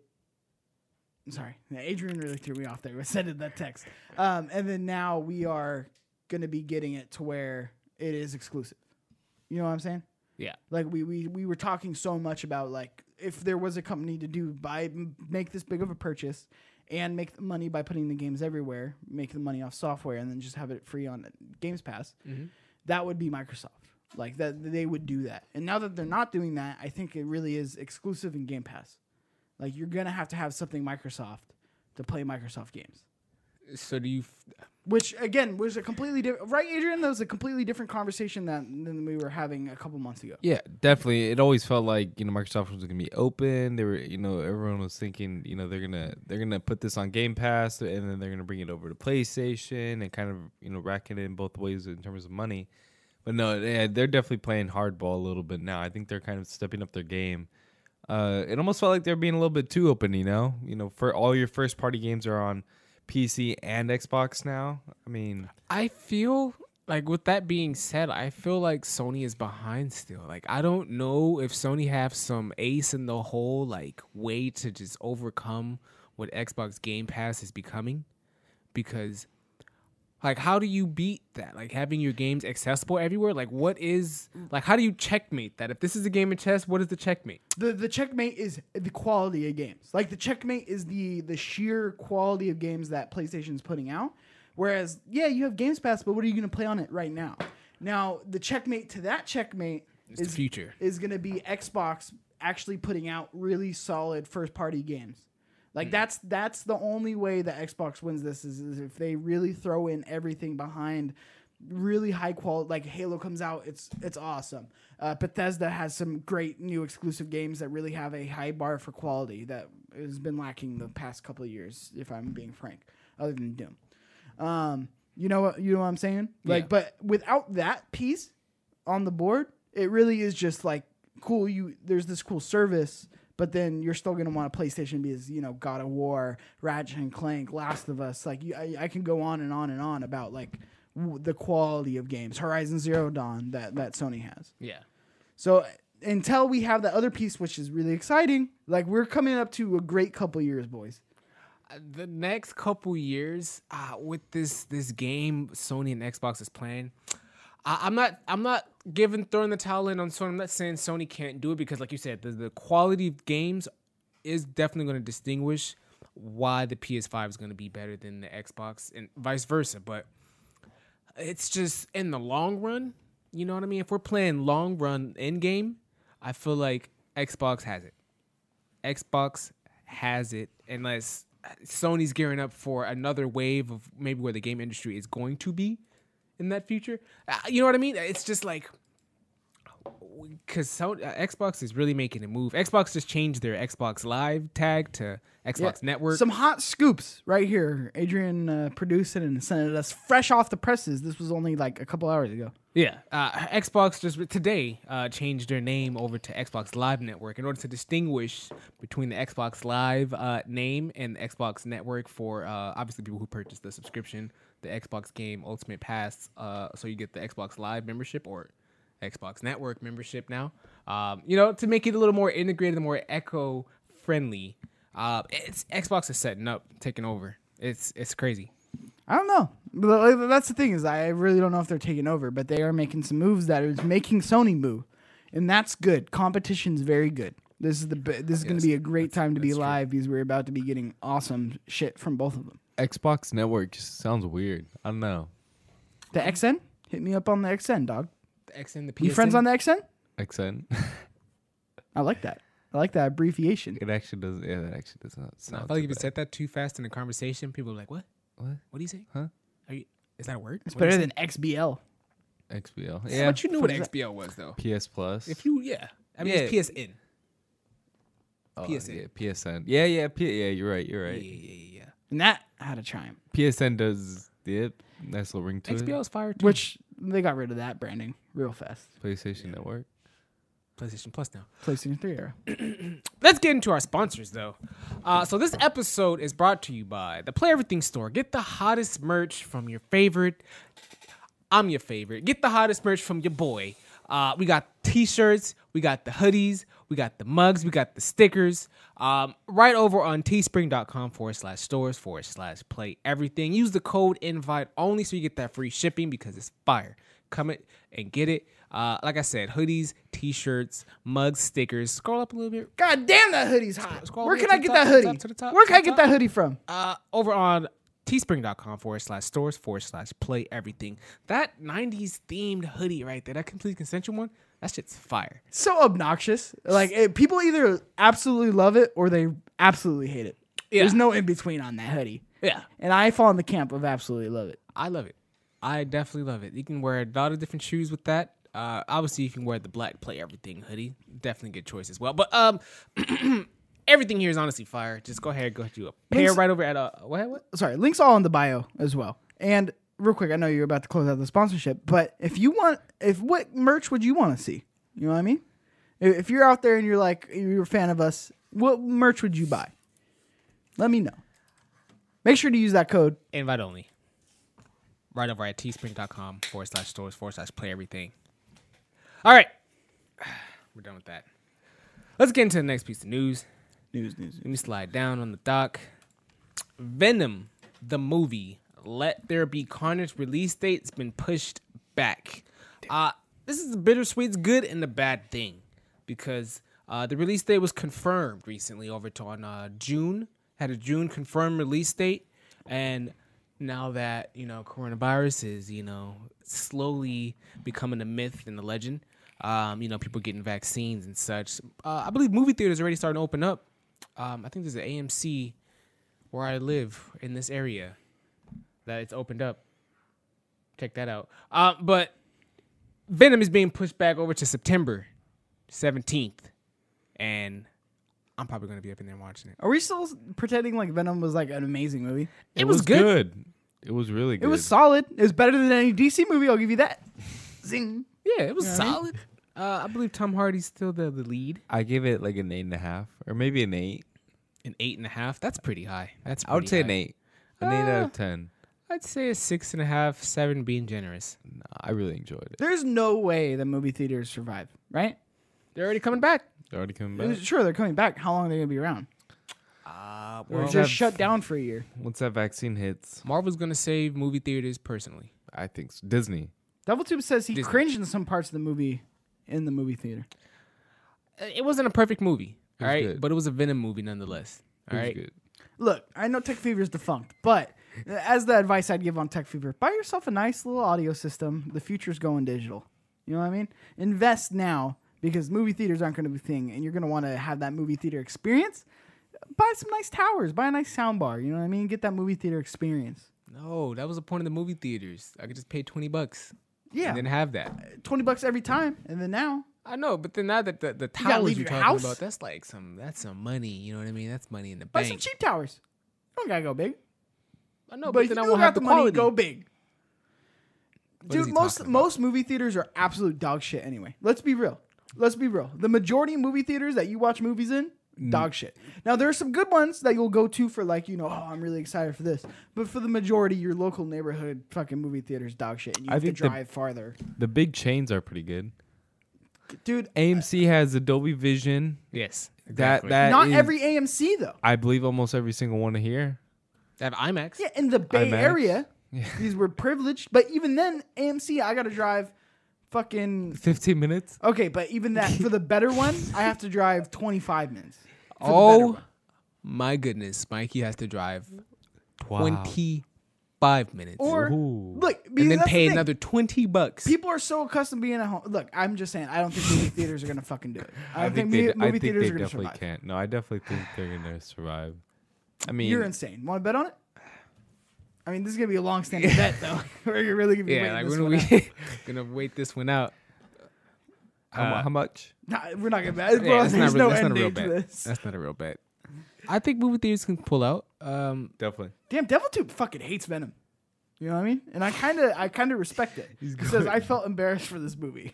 Sorry, Adrian really threw me off there. with sending that text. Um, and then now we are going to be getting it to where it is exclusive. You know what I'm saying? Yeah. Like we, we we were talking so much about like if there was a company to do buy make this big of a purchase and make the money by putting the games everywhere, make the money off software, and then just have it free on Games Pass, mm-hmm. that would be Microsoft. Like that they would do that. And now that they're not doing that, I think it really is exclusive in Game Pass. Like you're gonna have to have something Microsoft to play Microsoft games. So do you? F- Which again was a completely different right, Adrian? That was a completely different conversation that than we were having a couple months ago. Yeah, definitely. It always felt like you know Microsoft was gonna be open. They were, you know, everyone was thinking, you know, they're gonna they're gonna put this on Game Pass and then they're gonna bring it over to PlayStation and kind of you know rack it in both ways in terms of money. But no, they're definitely playing hardball a little bit now. I think they're kind of stepping up their game. Uh, it almost felt like they're being a little bit too open. You know, you know, for all your first party games are on PC and Xbox now. I mean, I feel like with that being said, I feel like Sony is behind still. Like I don't know if Sony have some ace in the hole like way to just overcome what Xbox Game Pass is becoming because like how do you beat that? Like having your games accessible everywhere? Like what is like how do you checkmate that? If this is a game of chess, what is the checkmate? the the checkmate is the quality of games. Like the checkmate is the the sheer quality of games that PlayStation's putting out. Whereas, yeah, you have Games Pass, but what are you going to play on it right now? Now, the checkmate to that checkmate It's the is future. is going to be Xbox actually putting out really solid first party games. Like that's that's the only way that Xbox wins this is, is if they really throw in everything behind really high quality like Halo comes out it's it's awesome. Uh, Bethesda has some great new exclusive games that really have a high bar for quality that has been lacking the past couple of years if I'm being frank other than Doom. Um you know what you know what I'm saying? Like Yeah. but without that piece on the board, it really is just like cool. You there's this cool service, but then you're still gonna want a PlayStation because you know God of War, Ratchet and Clank, Last of Us. Like you, I, I can go on and on and on about like w- the quality of games. Horizon Zero Dawn that that Sony has. Yeah. So until we have the other piece, which is really exciting, like we're coming up to a great couple years, boys. the next couple years uh, with this this game Sony and Xbox is playing, I, I'm not I'm not giving throwing the towel in on Sony. I'm not saying Sony can't do it because, like you said, the, the quality of games is definitely going to distinguish why the PS5 is going to be better than the Xbox and vice versa. But it's just in the long run, you know what I mean. If we're playing long run in game, I feel like Xbox has it. Xbox has it unless Sony's gearing up for another wave of maybe where the game industry is going to be in that future. Uh, you know what I mean? It's just like because so, uh, Xbox is really making a move. Xbox just changed their Xbox Live tag to Xbox Network. Some hot scoops right here. Adrian uh, produced it and sent it us fresh off the presses. This was only like a couple hours ago. Yeah, uh, Xbox just today uh, changed their name over to Xbox Live Network in order to distinguish between the Xbox Live uh, name and the Xbox Network for uh, obviously people who purchase the subscription, the Xbox Game Ultimate Pass. Uh, so you get the Xbox Live membership or Xbox Network membership now. Um, you know, to make it a little more integrated, and more eco friendly. Uh, it's Xbox is setting up, taking over. It's it's crazy. I don't know. But, That's the thing is I really don't know if they're taking over, but they are making some moves that is making Sony move, and that's good. Competition's very good. This is the this is going to be a great time to be true. live because we're about to be getting awesome shit from both of them. Xbox Network just sounds weird. I don't know. The XN, hit me up on the XN, dog. The XN, the PSN. You friends on the XN? XN. I like that. I like that abbreviation. it actually does. Yeah, that actually does not No, I sound. feel like if you said that too fast in a conversation, people are like, "What? What? What do you say? Huh? Are you? Is that a word? It's What better than XBL. XBL. Yeah, Yeah. but you knew what What is that? XBL was though. PS Plus. If you, yeah, I mean it's PSN. oh, PSN. Yeah, PSN. Yeah, yeah, P- yeah. You're right. You're Yeah, right. yeah, yeah, yeah. And that had a chime, PSN does the nice little ring to XBL it. is fire too. which they got rid of that branding real fast. PlayStation Network. PlayStation Plus now. PlayStation 3 era. Let's get into our sponsors though. Uh, so this episode is brought to you by the Play Everything Store. Get the hottest merch from your favorite. I'm your favorite. Get the hottest merch from your boy. Uh, we got t-shirts, we got the hoodies, we got the mugs, we got the stickers. Um, right over on teespring.com forward slash stores forward slash play everything. Use the code invite only so you get that free shipping because it's fire. Come it and get it. Uh, like I said, hoodies, t-shirts, mugs, stickers. Scroll up a little bit. God damn, that hoodie's hot. scroll Where can I get that hoodie? top, to top, Where can I get that hoodie from? uh, over on teespring.com forward slash stores forward slash play everything. That 90s themed hoodie right there, that complete consensual one, that shit's fire. So obnoxious. Like it, people either absolutely love it or they absolutely hate it. Yeah. There's no in between on that hoodie. Yeah. And I fall in the camp of absolutely love it. I love it. I definitely love it. You can wear a lot of different shoes with that. Uh, obviously, you can wear the black play everything hoodie. Definitely good choice as well. But um, everything here is honestly fire. Just go ahead, go do a pair Links- right over at uh, what? What? Sorry, links all in the bio as well. And real quick, I know you're about to close out the sponsorship, but if you want, if what merch would you want to see? You know what I mean? If if you're out there and you're like you're a fan of us, what merch would you buy? Let me know. Make sure to use that code. invite only. Right over at teespring.com forward slash stores forward slash play everything. All right. We're done with that. Let's get into the next piece of news. News, news. Let me slide down on the dock. Venom, the movie, Let There Be Carnage release date's been pushed back. Uh, this is the bittersweet—good and the bad thing because uh, the release date was confirmed recently over to on uh, June, had a June confirmed release date, and now that you know coronavirus is you know slowly becoming a myth and a legend, um, you know people getting vaccines and such. Uh, I believe movie theaters are already starting to open up. Um, I think there's an AMC where I live in this area that it's opened up. Check that out. Uh, but Venom is being pushed back over to September 17th, and I'm probably going to be up in there watching it. Are we still pretending like Venom was like an amazing movie? It, was, good. It was really good. It was solid. It was better than any DC movie. I'll give you that. Zing. Yeah, it was You know what I mean? solid. Uh, I believe Tom Hardy's still the, the lead. I give it like an eight and a half, or maybe an eight. An eight and a half. That's pretty high. That's I would pretty say an eight, an eight out of ten. I'd say a six and a half, seven being generous. Nah, I really enjoyed it. There's no way the movie theaters survive, right? They're already coming back. They're already coming back. Sure, they're coming back. How long are they gonna be around? Uh, Or well, just shut down for a year? Once that vaccine hits, Marvel's gonna save movie theaters personally. I think so. Disney. DevilTube says he Disney. cringed in some parts of the movie in the movie theater. Uh, It wasn't a perfect movie, It all was right, good. but it was a Venom movie nonetheless. It was right, good. Look, I know Tech Fever is defunct, but as the advice I'd give on Tech Fever, buy yourself a nice little audio system. The future's going digital. You know what I mean? Invest now because movie theaters aren't going to be a thing, and you're going to want to have that movie theater experience. Buy some nice towers. Buy a nice sound bar. You know what I mean? Get that movie theater experience. No, that was the point of the movie theaters. I could just pay twenty bucks Yeah, and then have that. twenty bucks every time, and then now I know, but then now that the, the towers leave you're talking house. about, that's like some that's some money. You know what I mean? That's money in the Buy bank. some cheap towers. You don't gotta go big. I know, but but then I you won't have the the money, quality. go big. What Dude, most most movie theaters are absolute dog shit anyway. Let's be real. Let's be real. The majority of movie theaters that you watch movies in, Mm. dog shit. Now there are some good ones that you'll go to for like, you know, oh, I'm really excited for this. But for the majority, your local neighborhood fucking movie theaters dog shit. And you I have to think the- drive farther. The big chains are pretty good. Dude, AMC has Dolby Vision. Yes, That exactly. that not is- every AMC though. I believe almost every single one of here. They have IMAX. Yeah, in the Bay IMAX. Area, these were privileged. But even then, AMC, I gotta drive fucking Fifteen minutes. Okay, but even that for the better one, I have to drive 25 minutes. For the better Oh one. my goodness, Mikey has to drive Wow. twenty five minutes, Or Ooh. look, and then that's the pay another twenty bucks. People are so accustomed to being at home. Look, I'm just saying, I don't think movie theaters are gonna fucking do it. I I don't think, think they. mu- I movie think theaters they are gonna definitely survive. can't. No, I definitely think they're gonna survive. I mean, You're insane. Want to bet on it? I mean, this is gonna be a long-standing bet, though. we're really gonna be yeah, waiting like this we're one gonna, out. gonna wait this one out. how, uh, how much? Nah, we're not gonna bet. Bro, Yeah, that's there's not, real, no that's not end a real to bet. this. That's not a real bet. I think movie theaters can pull out. Um, Definitely. Damn, Deviltube fucking hates Venom. You know what I mean? And I kind of, I kind of respect it. He says I felt embarrassed for this movie.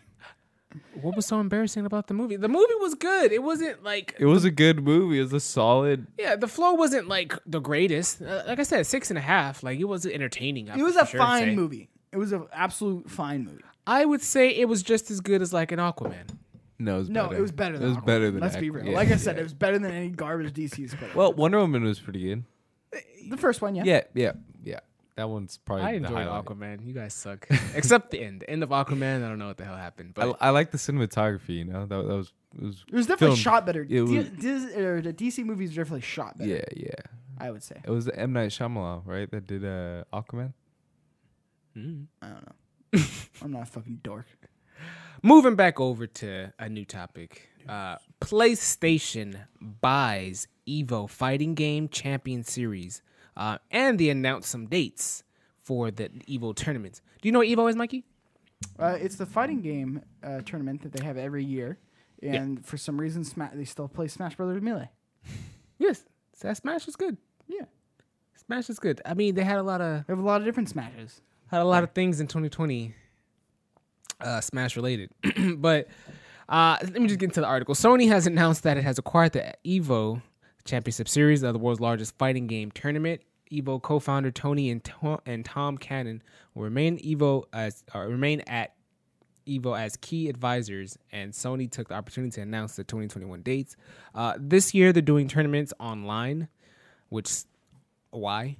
what was so embarrassing about the movie? The movie was good. It wasn't like It was a good movie. It was a solid. yeah, the flow wasn't like the greatest. Uh, like I said, six and a half. Like it was entertaining. I It was for a sure would fine movie. It was an absolute fine movie. I would say it was just as good as like an Aquaman. No, it was No, better. it was better than It was Aquaman. better than. Let's be Aqu- real. yeah, like I said, yeah. it was better than any garbage DC's put out. Well, Wonder Woman was pretty good. The first one, yeah. Yeah, yeah, yeah. That one's probably I the enjoyed highlight. Aquaman. You guys suck. Except the end. The end of Aquaman. I don't know what the hell happened. But I like the cinematography. You know, that, that was it was. It was definitely filmed- shot better. it D- was- Dis- or the DC movies are definitely shot better. Yeah, yeah. I would say. It was the M Night Shyamalan, right? That did uh, Aquaman. Mm. I don't know. I'm not a fucking dork. moving back over to a new topic. Uh, PlayStation buys Evo Fighting Game Champion Series, uh, and they announced some dates for the Evo tournaments. Do you know what Evo is, Mikey? Uh, it's the fighting game uh, tournament that they have every year, and for some reason, Sma- they still play Smash Brothers Melee. Yes, Smash is good. Yeah, Smash is good. I mean, they had a lot of they have a lot of different Smashes. had a lot of things in 2020 uh, Smash related. but uh, let me just get into the article. Sony has announced that it has acquired the Evo Championship Series, uh, the world's largest fighting game tournament. Evo co-founder Tony and, Tom, and Tom Cannon will remain Evo as uh, remain at Evo as key advisors, and Sony took the opportunity to announce the 2021 dates. Uh, this year, they're doing tournaments online, which why?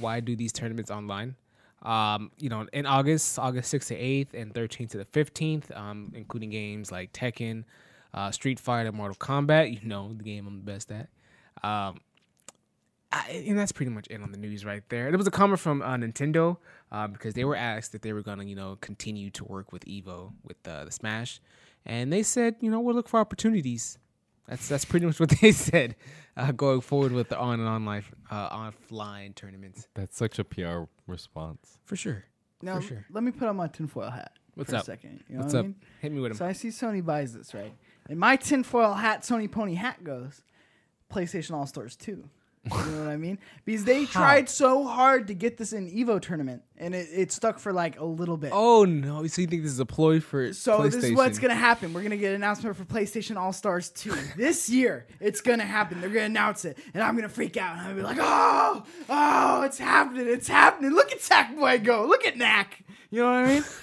Why do these tournaments online? Um, you know, in August, August 6th to 8th, and 13th to the 15th, um, including games like Tekken, uh, Street Fighter, Mortal Kombat. You know, the game I'm the best at. Um, I, and that's pretty much it on the news right there. There was a comment from uh, Nintendo uh, because they were asked if they were gonna, you know, continue to work with Evo with uh, the Smash, and they said, you know, we'll look for opportunities. That's that's pretty much what they said uh, going forward with the on and online uh, offline tournaments That's such a PR response. for sure. Now, For sure. let me put on my tinfoil hat What's for up? a second. You know What's what up? I mean? Hit me with it. So. I see Sony buys this, right? And my tinfoil hat, Sony Pony hat goes PlayStation All Stars 2. You know what I mean? Because they tried so hard to get this in Evo tournament, and it, it stuck for like a little bit. Oh no! So you think this is a ploy for So this is what's gonna happen. We're gonna get an announcement for PlayStation All Stars 2 this year. It's gonna happen. They're gonna announce it, and I'm gonna freak out. And I'm gonna be like, "Oh, oh, it's happening! It's happening! Look at Sackboy go! Look at Knack! You know what I mean?"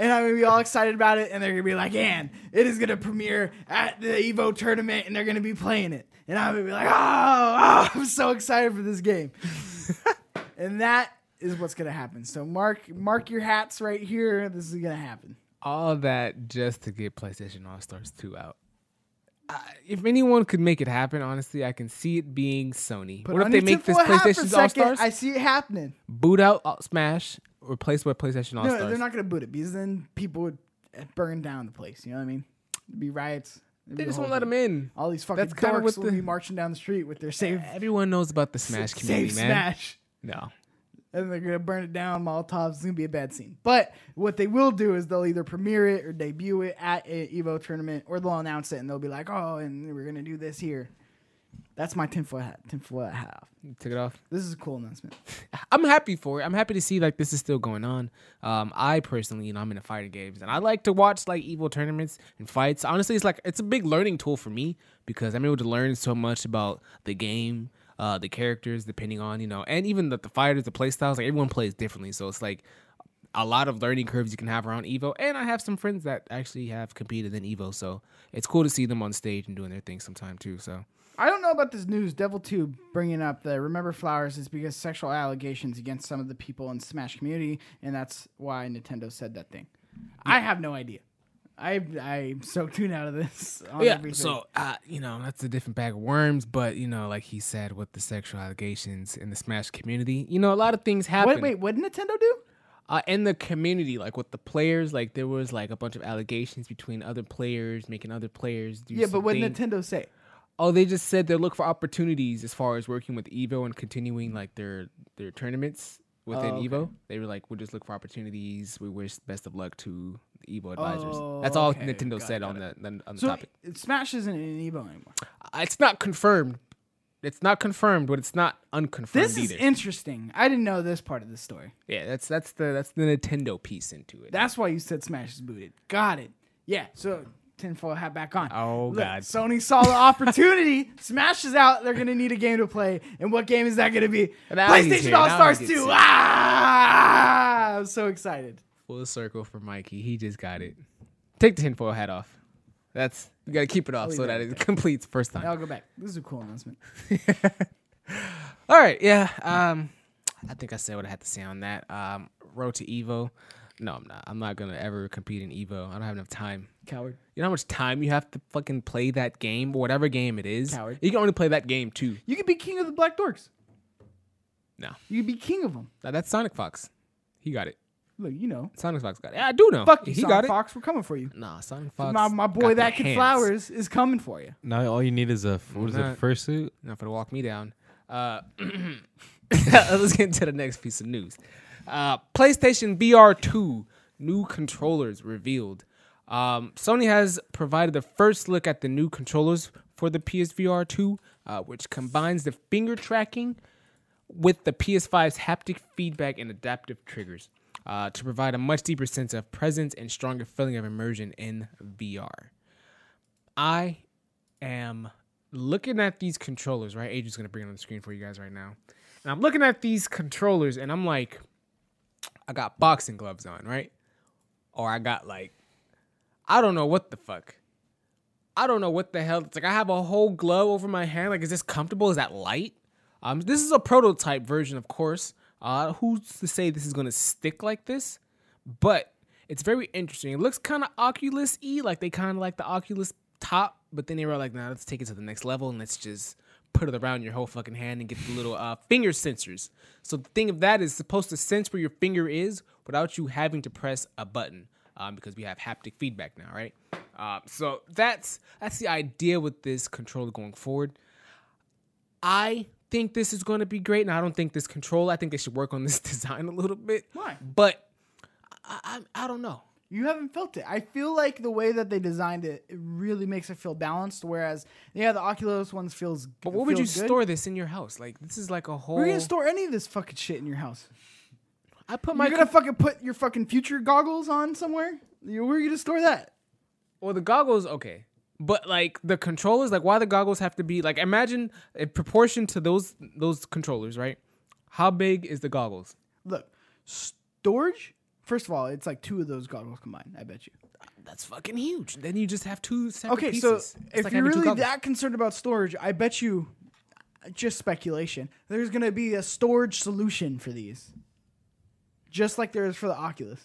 And I'm gonna be all excited about it, and they're gonna be like, "And it is gonna premiere at the Evo tournament, and they're gonna be playing it." And I'm gonna be like, "Oh, oh I'm so excited for this game!" and that is what's gonna happen. So mark mark your hats right here. This is gonna happen. all that just to get PlayStation All Stars 2 out. Uh, if anyone could make it happen, honestly, I can see it being Sony. But what if they make this tinfoil hat for a PlayStation All. Stars? I see it happening. boot out uh, Smash, replaced by PlayStation All Stars. No, they're not gonna boot it because then people would burn down the place. You know what I mean? There'd be riots. They just won't let them in. All these fucking That's kinda dorks what will the- be marching down the street with their save, Everyone knows about the Smash community, save man. Smash. No, and they're gonna burn it down. Molotovs. It's gonna be a bad scene. But what they will do is they'll either premiere it or debut it at a Evo tournament, or they'll announce it and they'll be like, "Oh, and we're gonna do this here." That's my tinfoil hat. Tinfoil hat. off. Took it off. This is a cool announcement. I'm happy for it. I'm happy to see like this is still going on. Um, I personally, you know, I'm into fighting games, and I like to watch like Evo tournaments and fights. Honestly, it's like it's a big learning tool for me because I'm able to learn so much about the game, uh, the characters, depending on you know, and even the, the fighters, the play styles. Like everyone plays differently, so it's like a lot of learning curves you can have around Evo. And I have some friends that actually have competed in Evo, so it's cool to see them on stage and doing their thing sometime too. So I don't know about this news. DevilTube bringing up the Remember Flowers is because sexual allegations against some of the people in Smash community, and that's why Nintendo said that thing. I have no idea. I I'm so tuned out of this. On yeah. everything. So uh, you know that's a different bag of worms, but you know, like he said, with the sexual allegations in the Smash community, you know, a lot of things happen. wait, wait, what did Nintendo do? Uh, in the community, like with the players, like there was like a bunch of allegations between other players, making other players do. Yeah, but what did. Nintendo say? Oh, they just said they look for opportunities as far as working with Evo and continuing like their their tournaments within Oh, okay. Evo. They were like, we'll just look for opportunities. We wish best of luck to the Evo advisors. That's Oh, all okay. Nintendo Got said it, on the, the on the So topic. Smash isn't in Evo anymore. Uh, It's not confirmed. It's not confirmed, but it's not unconfirmed either. This is either. interesting. I didn't know this part of the story. yeah, that's that's the that's the Nintendo piece into it. That's why you said Smash is booted. Got it. Yeah. So tinfoil hat back on. Oh, Look, God. Sony saw the opportunity. smashes out. They're gonna need a game to play. And what game is that gonna be? PlayStation. All Stars 2. it. Ah! I'm so excited. Full circle for Mikey. He just got it. Take the tinfoil hat off. That's you got to keep it off so that that it completes first time. I'll go back. This is a cool announcement. All right, yeah. Um, I think I said what I had to say on that. Um, road to Evo. No, I'm not. I'm not gonna ever compete in Evo. I don't have enough time. Coward. You know how much time you have to fucking play that game, or whatever game it is. Coward. You can only play that game too. You could be king of the Black Dorks. No, You could be king of them. Now, that's Sonic Fox. He got it. Look, you know. Sonic Fox got it. Yeah, I do know. Fuck you, He Sonic got it. Fox. We're coming for you. Nah, Sonic Fox. My, my boy, the that kid hands. Flowers, is coming for you. Now all you need is a what was Nah. it, fursuit? Not gonna walk me down. Uh, let's get into the next piece of news. Uh, PlayStation VR 2 new controllers revealed. Um, Sony has provided the first look at the new controllers for the PSVR 2, uh, which combines the finger tracking with the PS5's haptic feedback and adaptive triggers uh, to provide a much deeper sense of presence and stronger feeling of immersion in VR. I am looking at these controllers, right? Adrian's gonna bring it on the screen for you guys right now. And I'm looking at these controllers and I'm like, I got boxing gloves on, right? Or I got like, I don't know what the fuck. I don't know what the hell. It's like I have a whole glove over my hand. Like, is this comfortable? Is that light? Um, this is a prototype version, of course. Uh, who's to say this is gonna stick like this? But it's very interesting. It looks kind of Oculus y, like they kind of like the Oculus top, but then they were like, nah, let's take it to the next level and let's just put it around your whole fucking hand and get the little uh, finger sensors. So the thing of that is supposed to sense where your finger is without you having to press a button, um, because we have haptic feedback now, right? Um, so that's that's the idea with this controller going forward. I think this is going to be great, and I don't think this controller. I think they should work on this design a little bit. Why? But I, I, I don't know. You haven't felt it. I feel like the way that they designed it, it really makes it feel balanced. Whereas, yeah, the Oculus ones feels. But what would you good. store this in your house? Like this is like a whole. Where are gonna store any of this fucking shit in your house? I put my You're gonna fucking put your fucking future goggles on somewhere. You- Where are you gonna store that? well the goggles okay, but like the controllers, like why the goggles have to be like imagine in proportion to those those controllers, right? How big is the goggles? Look, storage. First of all, it's like two of those goggles combined. I bet you. That's fucking huge. Then you just have two separate Okay, pieces. so It's if like you're really that concerned about storage, I bet you, uh, just speculation, there's gonna be a storage solution for these, just like there is for the Oculus,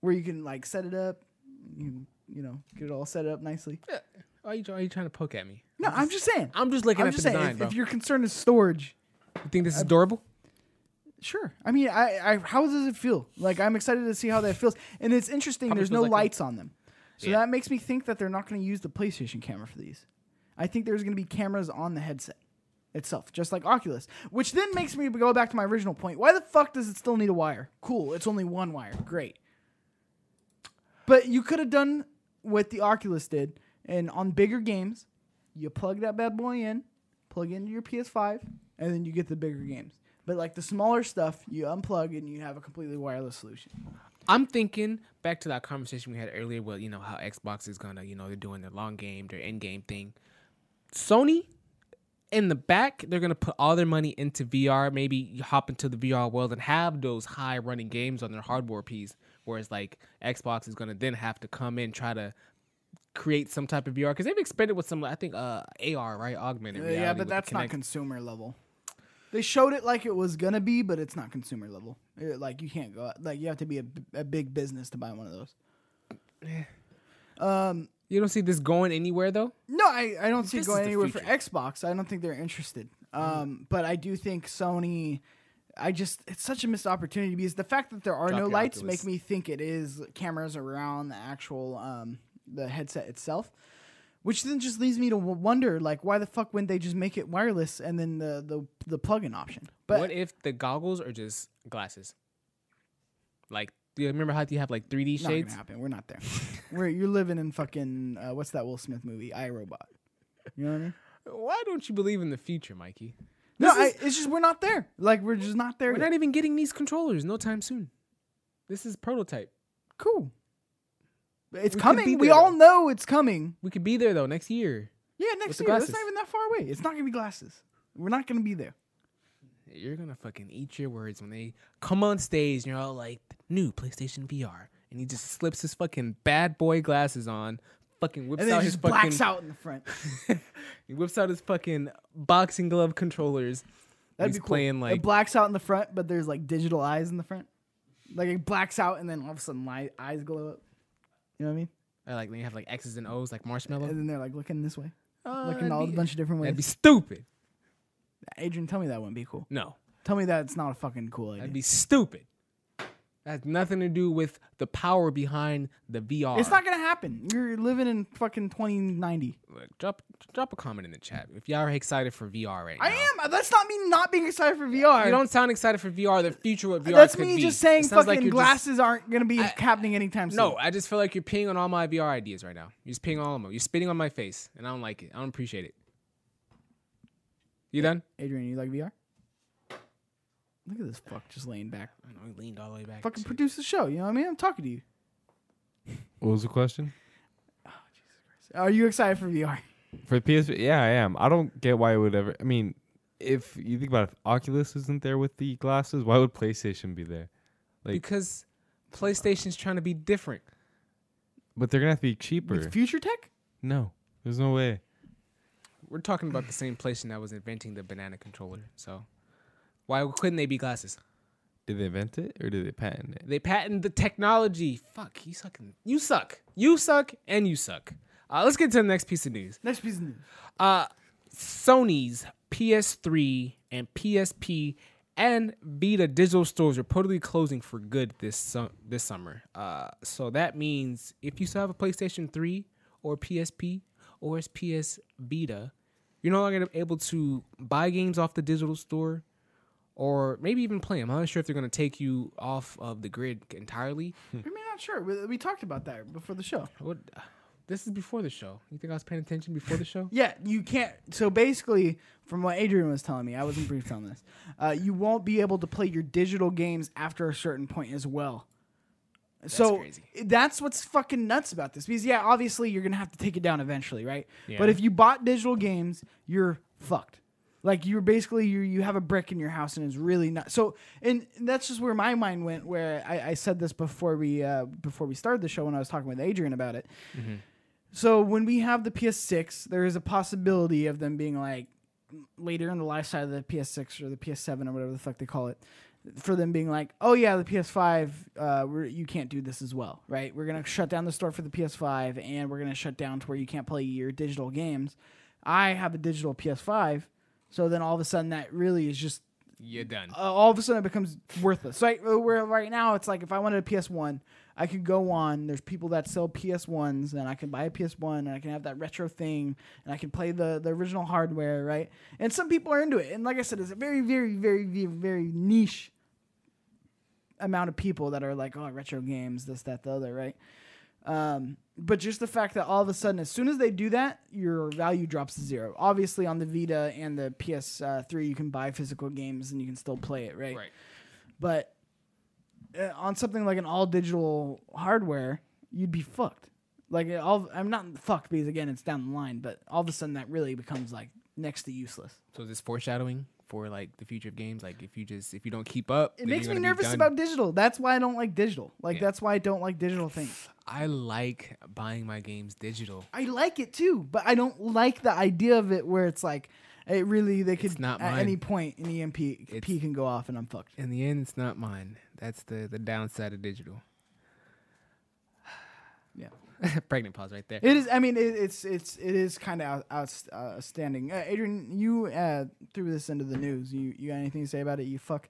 where you can like set it up, you you know get it all set up nicely. Why are you, are you trying to poke at me? No, I'm just saying. I'm just looking I'm at just the saying. design, If, bro. if you're concerned with storage, you think this is durable? Sure. I mean, I, I how does it feel? Like I'm excited to see how that feels. And it's interesting. Probably there's feels no like lights on them, so Yeah. that makes me think that they're not going to use the PlayStation camera for these. I think there's going to be cameras on the headset. Itself, just like Oculus. Which then makes me go back to my original point. Why the fuck does it still need a wire? Cool, it's only one wire. Great. But you could have done what the Oculus did, and on bigger games, you plug that bad boy in, plug into your PS5, and then you get the bigger games. But like the smaller stuff, you unplug and you have a completely wireless solution. I'm thinking back to that conversation we had earlier with, you know, how Xbox is gonna, you know, they're doing their long game, their end game thing. Sony, in the back, they're gonna put all their money into VR. Maybe you hop into the VR world and have those high running games on their hardware piece. Whereas like Xbox is gonna then have to come in try to create some type of VR because they've experimented with some, I think, uh, AR, right, augmented reality. yeah, but that's not consumer level. They showed it like it was gonna be, but it's not consumer level. It- like you can't go like you have to be a big business to buy one of those. Yeah. Um, You don't see this going anywhere though. no, I, I don't see it going anywhere for future. Mm. Xbox. I don't think they're interested. Um, but I do think Sony. I just it's such a missed opportunity because the fact that there are Drop no lights Oculus. make me think it is cameras around the actual um the headset itself. Which then just leads me to wonder, like, why the fuck wouldn't they just make it wireless and then the the, the plug-in option? But what if the goggles are just glasses? Like, do you remember how you have like 3D not gonna happen. We're not there. We're you're living in fucking uh, what's that Will Smith movie? I Robot. You know what I mean? Why don't you believe in the future, Mikey? No, I, it's just we're not there. Like we're just not there. We're yet. not even getting these controllers no time soon. This is prototype. cool. It's We could be coming. We there, all though. know it's coming. We could be there though next year. Yeah, next the year. That's glasses. not even that far away. It's not gonna be glasses. We're not gonna be there. You're gonna fucking eat your words when they come on stage and you're all like, new PlayStation VR. And he just slips his fucking bad boy glasses on, fucking whips And then out his just fucking blacks out in the front. he whips out his fucking boxing glove controllers. That'd he's be cool. playing like it blacks out in the front, but there's like digital eyes in the front. Like it blacks out, and then all of a sudden, my eyes glow up. You know what I mean? uh, like they have like X's and O's like Marshmello. And then they're like looking this way, Uh, looking all a bunch of different ways. That'd be stupid. Adrian, tell me that wouldn't be cool. No, Tell me that it's not a fucking cool idea. that'd be stupid. That has nothing to do with the power behind the VR. It's not gonna happen. You're living in fucking 2090. Look, drop drop a comment in the chat if y'all are excited for VR right now. I am. That's not me not being excited for VR. You don't sound excited for VR. The future what VR That's me be. just saying sounds like fucking just- glasses aren't gonna be happening anytime soon. no, I just feel like you're peeing on all my VR ideas right now. You're just peeing on all of them. You're spitting on my face, and I don't like it. I don't appreciate it. You done? Adrian, you like VR? Look at this fuck just laying back. I know he leaned all the way back. Fucking produce the show. You know what I mean? I'm talking to you. What was the question? Oh, Jesus Christ. Are you excited for VR? For PS, yeah, I am. I don't get why it would ever. I mean, if you think about it, if Oculus isn't there with the glasses, why would PlayStation be there? Like, because PlayStation's trying to be different. but they're gonna have to be cheaper. With future tech? no, there's no way. We're talking about the same PlayStation that was inventing the banana controller. So why couldn't they be glasses? Did they invent it or did they patent it? They patent the technology. Fuck, you sucking. You suck. You suck, and you suck. Uh, let's get to the next piece of news. Next piece of news. Uh, Sony's PS3 and PSP and Vita digital stores are reportedly closing for good this su- this summer. Uh, so that means if you still have a PlayStation 3 or PSP or it's PS Vita, you're no longer able to buy games off the digital store or maybe even play them. I'm not sure if they're going to take you off of the grid entirely. I mean, not sure. We, we talked about that before the show. What? This is before the show. You think I was paying attention before the show? Yeah, you can't. So basically, from what Adrian was telling me, I wasn't briefed on this. Uh, you won't be able to play your digital games after a certain point as well. so crazy. that's what's fucking nuts about this. Because yeah, obviously you're gonna have to take it down eventually, right? Yeah. But if you bought digital games, you're fucked. Like you're basically you you have a brick in your house and it's really not so. And that's just where my mind went. Where I, I said this before we uh, before we started the show when I was talking with Adrian about it. So when we have the PS6, there is a possibility of them being like later in the life side of the PS6 or the PS7 or whatever the fuck they call it, for them being like, oh yeah, the PS5, uh, we're, you can't do this as well, right? We're gonna shut down the store for the PS5 and we're gonna shut down to where you can't play your digital games. I have a digital PS5, so then all of a sudden that really is just You're done. uh, all of a sudden it becomes worthless. So right, where right now it's like if I wanted a PS1, I could go on. There's people that sell PS1s, and I can buy a PS1, and I can have that retro thing, and I can play the the original hardware, right? And some people are into it, and like I said, it's a very, very, very, very, very niche amount of people that are like, oh, retro games, this, that, the other, right? Um, but just the fact that all of a sudden, as soon as they do that, your value drops to zero. Obviously, on the Vita and the PS3, you can buy physical games and you can still play it, right? Right. But uh, on something like an all digital hardware, you'd be fucked. Like it all, I'm not fucked because again, it's down the line. But all of a sudden, that really becomes like next to useless. So is this foreshadowing for like the future of games? Like if you just if you don't keep up, It makes me nervous about digital. That's why I don't like digital. Like Yeah. that's why I don't like digital things. I like buying my games digital. I like it too, but I don't like the idea of it where it's like it really they could not at mine. any point an EMP P It's- can go off and I'm fucked. In the end, it's not mine. That's the the downside of digital. Yeah. Pregnant pause right there. It is. I mean, it, it's it's it is kind of out, out, outstanding. Uh, Adrian, you uh, threw this into the news. You you got anything to say about it? You fuck.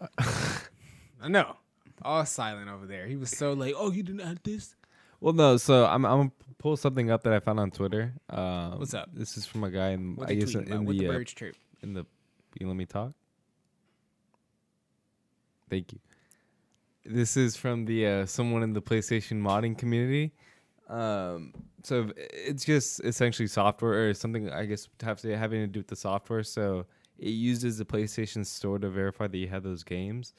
I know. All silent over there. He was so like, "Oh, you didn't add this." Well, no. So I'm I'm gonna pull something up that I found on Twitter. Um, What's up? This is from a guy in I guess tweeting in about? The the uh, birds chirp? in the. You let me talk. Thank you. This is from the uh, someone in the PlayStation modding community. Um, so it's just essentially software or something. I guess to have to having to do with the software. So it uses the PlayStation Store to verify that you have those games.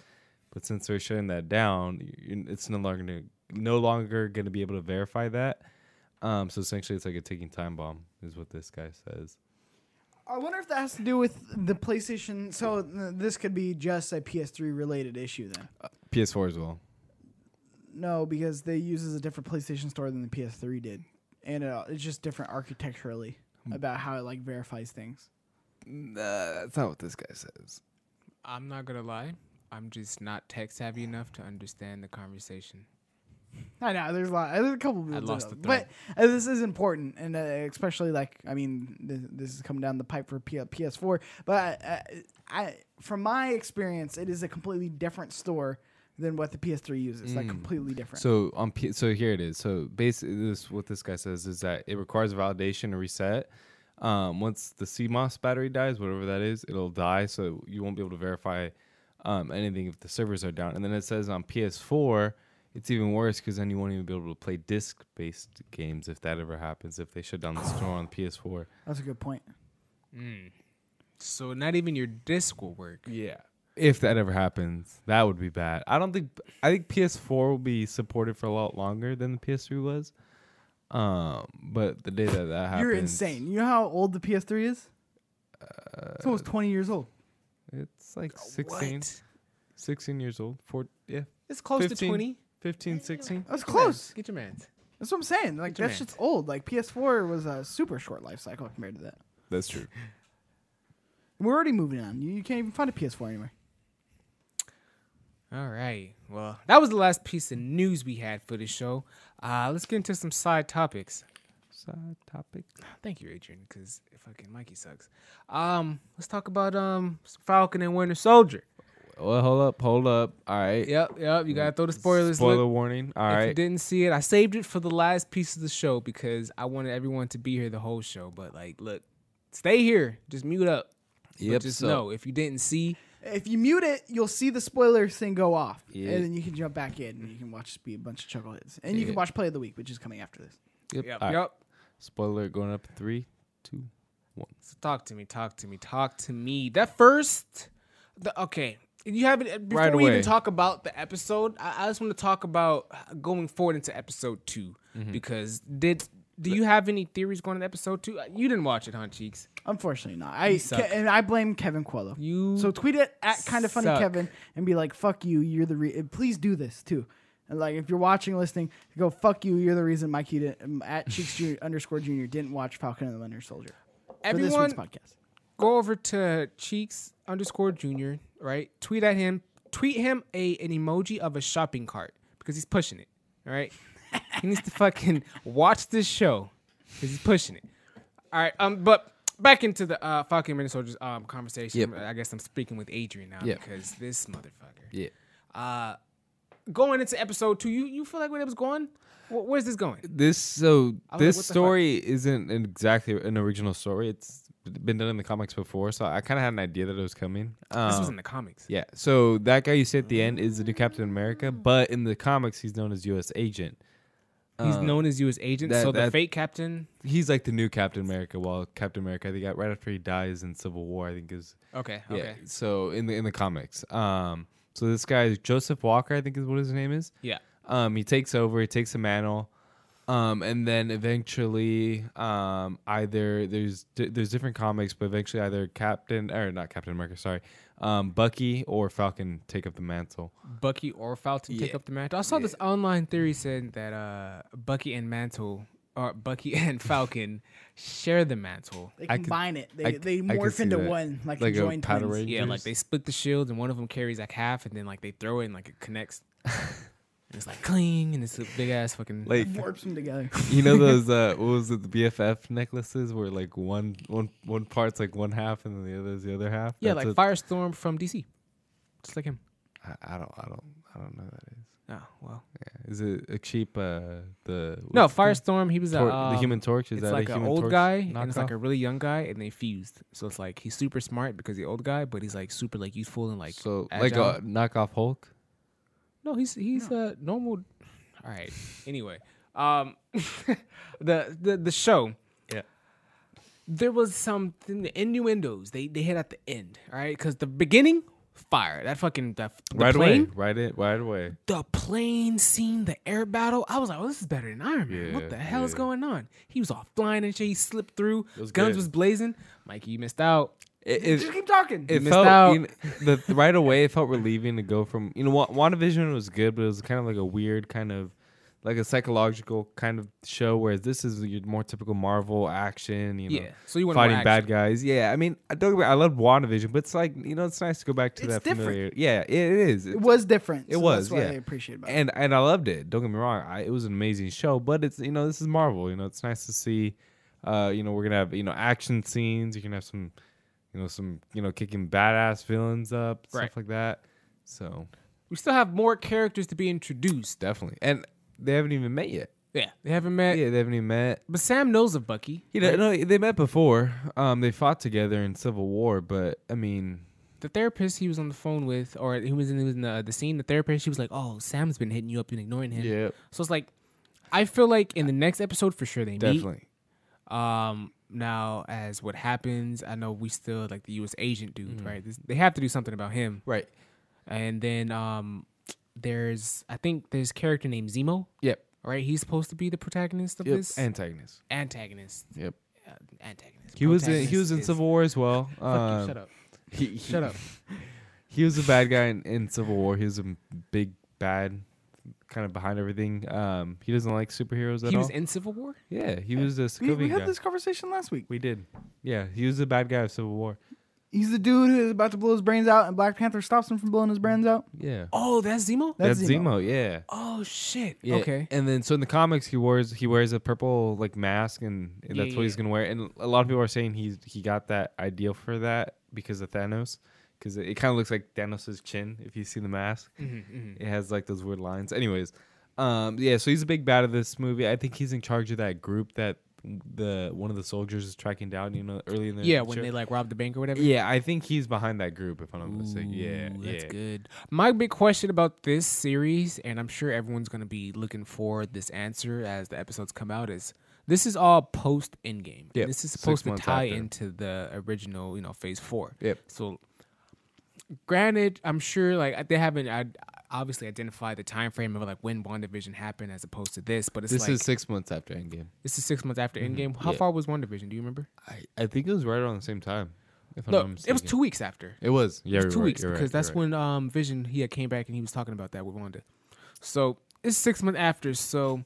But since they're shutting that down, it's no longer gonna, no longer going to be able to verify that. Um, so essentially, it's like a ticking time bomb, is what this guy says. I wonder if that has to do with the PlayStation. So uh, this could be just a PS3 related issue then. PS4 as well. No, because they uses a different PlayStation Store than the PS3 did, and uh, it's just different architecturally about how it like verifies things. Nah, that's not what this guy says. I'm not gonna lie. I'm just not tech savvy enough to understand the conversation. I know there's a lot. There's a couple. People I lost know, the thread. but uh, this is important, and uh, especially like I mean, this, this is coming down the pipe for P- PS4. But uh, I, from my experience, it is a completely different store than what the PS3 uses. Like Mm. completely different. So on P- so here it is. So basically, this what this guy says is that it requires validation and reset. Um, once the CMOS battery dies, whatever that is, it'll die. So you won't be able to verify um, anything if the servers are down. And then it says on PS4, it's even worse because then you won't even be able to play disc-based games if that ever happens. If they shut down the store on PS4. That's a good point. Mm. So not even your disc will work. Yeah. If that ever happens, that would be bad. I don't think I think PS4 will be supported for a lot longer than the PS3 was. Um, but the day that that happens, You're insane. You know how old the PS3 is? it's almost 20 years old. It's like 16, What? 16 years old. Four, yeah, It's close 15. to twenty. 15, 16. That's Get your mans. close. Get your man's. That's what I'm saying. Like Get your that shit's old. Like PS4 was a super short life cycle compared to that. That's true. We're already moving on. You, you can't even find a PS4 anymore. All right. Well, that was the last piece of news we had for the show. Uh, let's get into some side topics. Side topic. Thank you, Adrian, because fucking Mikey sucks. Um, let's talk about um Falcon and Winter Soldier. Well, hold up, hold up. All right. Yep, yep. You gotta throw the spoilers. Spoiler Look, warning. All if you didn't see it, I saved it for the last piece of the show because I wanted everyone to be here the whole show. But like, look, stay here. Just mute up. But Yep. just so, know if you didn't see, If you mute it, you'll see the spoiler thing go off, Yeah. and then you can jump back in and you can watch be a bunch of chuckleheads, and you can watch play of the week, which is coming after this. Yep. yep, all right. yep. Spoiler going up three, two, one. So talk to me, talk to me, talk to me. That first, the okay. You haven't before Right we even away. talk about the episode. I, I just want to talk about going forward into episode 2 Mm-hmm. because did do you have any theories going into episode two? You didn't watch it, huh, cheeks? Unfortunately, not. I. Ke- and I blame Kevin Coello. You So tweet it at kind of funny suck. Kevin and be like, "Fuck you, you're the re-. Please do this too." And like, if you're watching, listening, go fuck you. You're the reason Mikey didn't, um, at Cheeks Junior, underscore Junior didn't watch Falcon and the Winter Soldier for this week's podcast. go over to cheeks underscore junior right tweet at him tweet him a an emoji of a shopping cart because he's pushing it all right he needs to fucking watch this show because he's pushing it all right um but back into the uh, Falcon and Winter Soldier's um, conversation. Yep. I guess I'm speaking with Adrian now Yep. because this motherfucker. Yeah. Uh, going into episode two, you you feel like where it was going? Where's this going? This so I like, this fuck? story isn't an exactly an original story. It's been done in the comics before, so I kind of had an idea that it was coming. This was Um, in the comics. Yeah. So that guy you see at the end is the new Captain America, but in the comics he's known as U.S. Agent. He's Uh, known as U.S. agent. that- so the that- fake captain. He's like the new Captain America. While Captain America, I think, got right after he dies in Civil War, I think is Okay. yeah. Okay. So in the in the comics, um, so this guy Joseph Walker, I think is what his name is. Yeah. Um, he takes over. He takes the mantle. Um, and then eventually, um, either there's di- there's different comics, but eventually either Captain or not Captain America, sorry, um, Bucky or Falcon take up the mantle. Bucky or Falcon take Yeah. up the mantle. I saw this online theory saying that uh, Bucky and Mantle or Bucky and Falcon share the mantle. They I could- combine it. They, I- they I could morph see into that. one, like, Like a joint Power twins. Ranger. Yeah, like Rangers. they split the shield and one of them carries like half, and then like they throw it and like it connects. And it's like cling, and it's a big ass fucking. Like Warps them together. you know those uh, what was it the BFF necklaces where like one one one part's like one half and then the other is the other half. yeah, That's like Firestorm from DC, just like him. I, I don't I don't I don't know what that is. Oh well. Yeah. Is it a cheap uh the No, Firestorm. He was a Tor- um, the Human Torch? Is it's that like a an old Torch guy and it's like a really young guy, and they fused. So it's like he's super smart because the old guy, but he's like super like youthful and like so like agile. a knockoff Hulk. No, he's he's a normal. All right. Anyway, um, the the the show. Yeah. There was some innuendos they they hit at the end. All right, because the beginning, fire that fucking the, the right plane, away, right it, right away. the plane scene, the air battle. I was like, oh, this is better than Iron Man. what the hell is going on? He was all flying and shit. He slipped through. was Guns good. was blazing. Mikey, you missed out. It, it, Just keep talking. it missed felt out. you know, the right away. It felt relieving to go from you know Wa- WandaVision was good, but it was kind of like a weird kind of like a psychological kind of show. Whereas this is your more typical Marvel action. You know, Yeah. So you want more fighting bad guys. Yeah, I mean, I don't. get me- I love WandaVision, but it's like you know, it's nice to go back to It's that different. familiar. Yeah, it is. it was different. It so was, That's what yeah. I appreciate about it. and and I loved it. Don't get me wrong, I, it was an amazing show. But it's you know this is Marvel. You know it's nice to see. Uh, you know we're gonna have you know action scenes. You can have some, you know some you know kicking badass villains up Right. stuff like that. So We still have more characters to be introduced. definitely, and they haven't even met yet. Yeah, they haven't met. Yeah, they haven't even met. But Sam knows of Bucky. You know, right? no, they met before. Um, they fought together in Civil War, but I mean, the therapist he was on the phone with, or he was in, he was in the, the scene. The therapist, she was like, "Oh, Sam's been hitting you up and ignoring him." yeah, So it's like, I feel like in the next episode for sure they meet. definitely. Um, now as what happens, I know we still like the U.S. agent dude, Mm-hmm. right? This, they have to do something about him. Right. And then um, there's I think there's a character named Zemo, Yep. right? He's supposed to be the protagonist of Yep. this Antagonist. antagonist. Yep. Uh, antagonist. He was in, he was in Civil War as well. Fuck you, Um, shut up. He, he- Shut up. He was a bad guy in, in Civil War. He was a big bad, kind of behind everything. Um, he doesn't like superheroes at He all. was in Civil War. yeah, he was a we, Sokovian we had guy. this conversation last week. We did. Yeah, he was a bad guy of Civil War. He's the dude who's about to blow his brains out, and Black Panther stops him from blowing his brains out. Yeah, Oh, that's Zemo. That's that's, Zemo. Zemo. Yeah. Oh shit. Yeah, Okay. And then so in the comics he wears he wears a purple like mask and, and Yeah, that's what he's yeah. gonna wear. And a lot of people are saying he's he got that ideal for that because of Thanos. Because it, it kind of looks like Thanos' chin if you see the mask. Mm-hmm, It has like those weird lines. Anyways, um, yeah. So he's a big bad of this movie. I think he's in charge of that group that the one of the soldiers is tracking down. You know, early in the Yeah, when they like robbed the bank or whatever. Yeah, I think he's behind that group. If I'm not mistaken. Yeah, that's yeah. good. My big question about this series, and I'm sure everyone's gonna be looking for this answer as the episodes come out, is this is all post Endgame. Yep, This is six supposed to tie after. into the original, you know, Phase Four. Yep. So, granted, I'm sure like they haven't I, obviously identified the time frame of like when WandaVision happened as opposed to this, but it's This like is six months after Endgame. this is six months after Endgame. How yeah. far was WandaVision? Do you remember? I, I think it was right around the same time. If No, it was two weeks after. It was. Yeah, It was two right, weeks you're right, because that's right. when um Vision he had came back and he was talking about that with Wanda. So it's six months after. So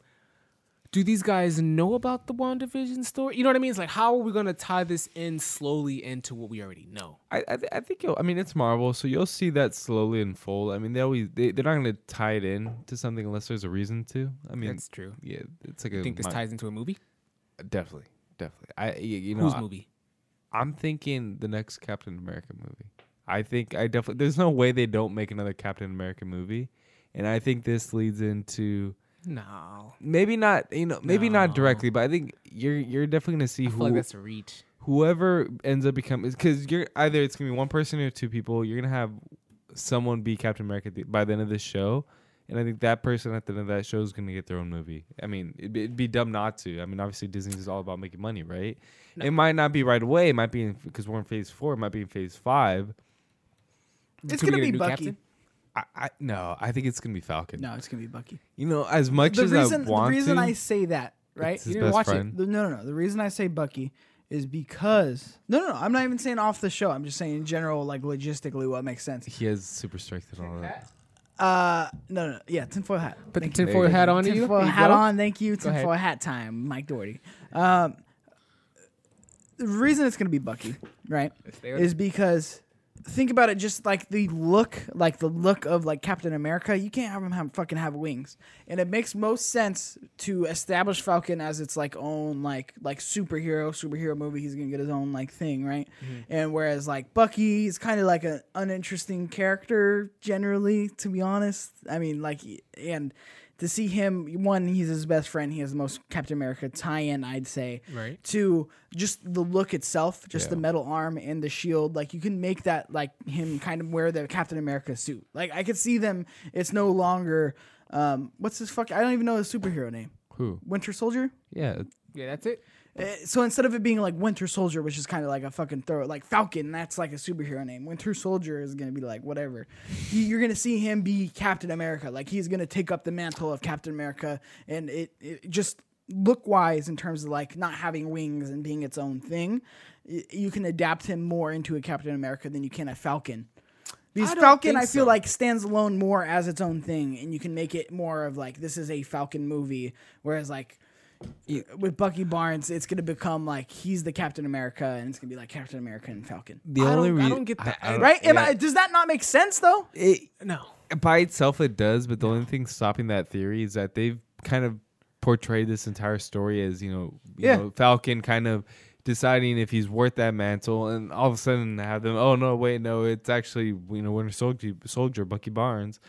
do these guys know about the WandaVision story? You know what I mean? It's like how are we gonna tie this in slowly into what we already know? I I, th- I think you'll, I mean it's Marvel, so you'll see that slowly unfold. I mean they always they they're not going to tie it in to something unless there's a reason to. I mean That's true. yeah, it's like You a think this mi- ties into a movie? Uh, definitely definitely. I y- you know Whose I- movie? I'm thinking the next Captain America movie. I think I definitely. There's no way they don't make another Captain America movie, and I think this leads into No. maybe not. You know, maybe not directly, but I think you're you're definitely gonna see I who like that's a reach. whoever ends up becoming because you're either it's gonna be one person or two people. You're gonna have someone be Captain America by the end of this show, and I think that person at the end of that show is gonna get their own movie. I mean, it'd be, it'd be dumb not to. I mean, obviously Disney is all about making money, right? No. It might not be right away. It might be because we're in phase four. It might be in phase five. It's Could gonna be Bucky. captain? I, I no, I think it's gonna be Falcon. No, it's gonna be Bucky. You know, as much the as reason I the reason to, I say that right it's his You didn't best watch it. friend. The- no, no, no. The reason I say Bucky is because no, no, no. I'm not even saying off the show. I'm just saying in general, like logistically, what makes sense. He has super strength and all that. Uh, no, no, no. yeah, tinfoil hat. Put the Thank you. tinfoil hat on you. Tinfoil There you hat go. on. Thank you. Go ahead. Tinfoil hat time. Mike Doherty. Um, the reason it's gonna be Bucky, right, is because think about it. Just like the look, like the look of like Captain America, you can't have him have fucking have wings, and it makes most sense to establish Falcon as its like own like like superhero superhero movie. He's gonna get his own like thing, right? Mm-hmm. And whereas like Bucky is kind of like an uninteresting character generally, to be honest. I mean, like, and to see him, one, he's his best friend. He has the most Captain America tie-in, I'd say. Right. Two, just the look itself, just the metal arm and the shield. Like you can make that like him kind of wear the Captain America suit. Like I could see them. It's no longer. Um, what's his fuck? I don't even know his superhero name. Who? Winter Soldier. Yeah, Yeah, that's it. Uh, so instead of it being like Winter Soldier, which is kind of like a fucking throw, like Falcon, that's like a superhero name. Winter Soldier is gonna be like whatever. You're gonna see him be Captain America, like he's gonna take up the mantle of Captain America, and it, it just look wise in terms of like not having wings and being its own thing. You can adapt him more into a Captain America than you can a Falcon. Because I Falcon, I feel so. like stands alone more as its own thing, and you can make it more of like this is a Falcon movie, whereas like with Bucky Barnes, it's gonna become like he's the Captain America, and it's gonna be like Captain America and Falcon. the I only don't- I don't get that. I don't- Right? Yeah. I- does that not make sense though? It, No. by itself it does but the only thing stopping that theory is that they've kind of portrayed this entire story as you know, you Yeah. know falcon kind of deciding if he's worth that mantle and all of a sudden have them oh no wait no it's actually you know winter soldier soldier bucky barnes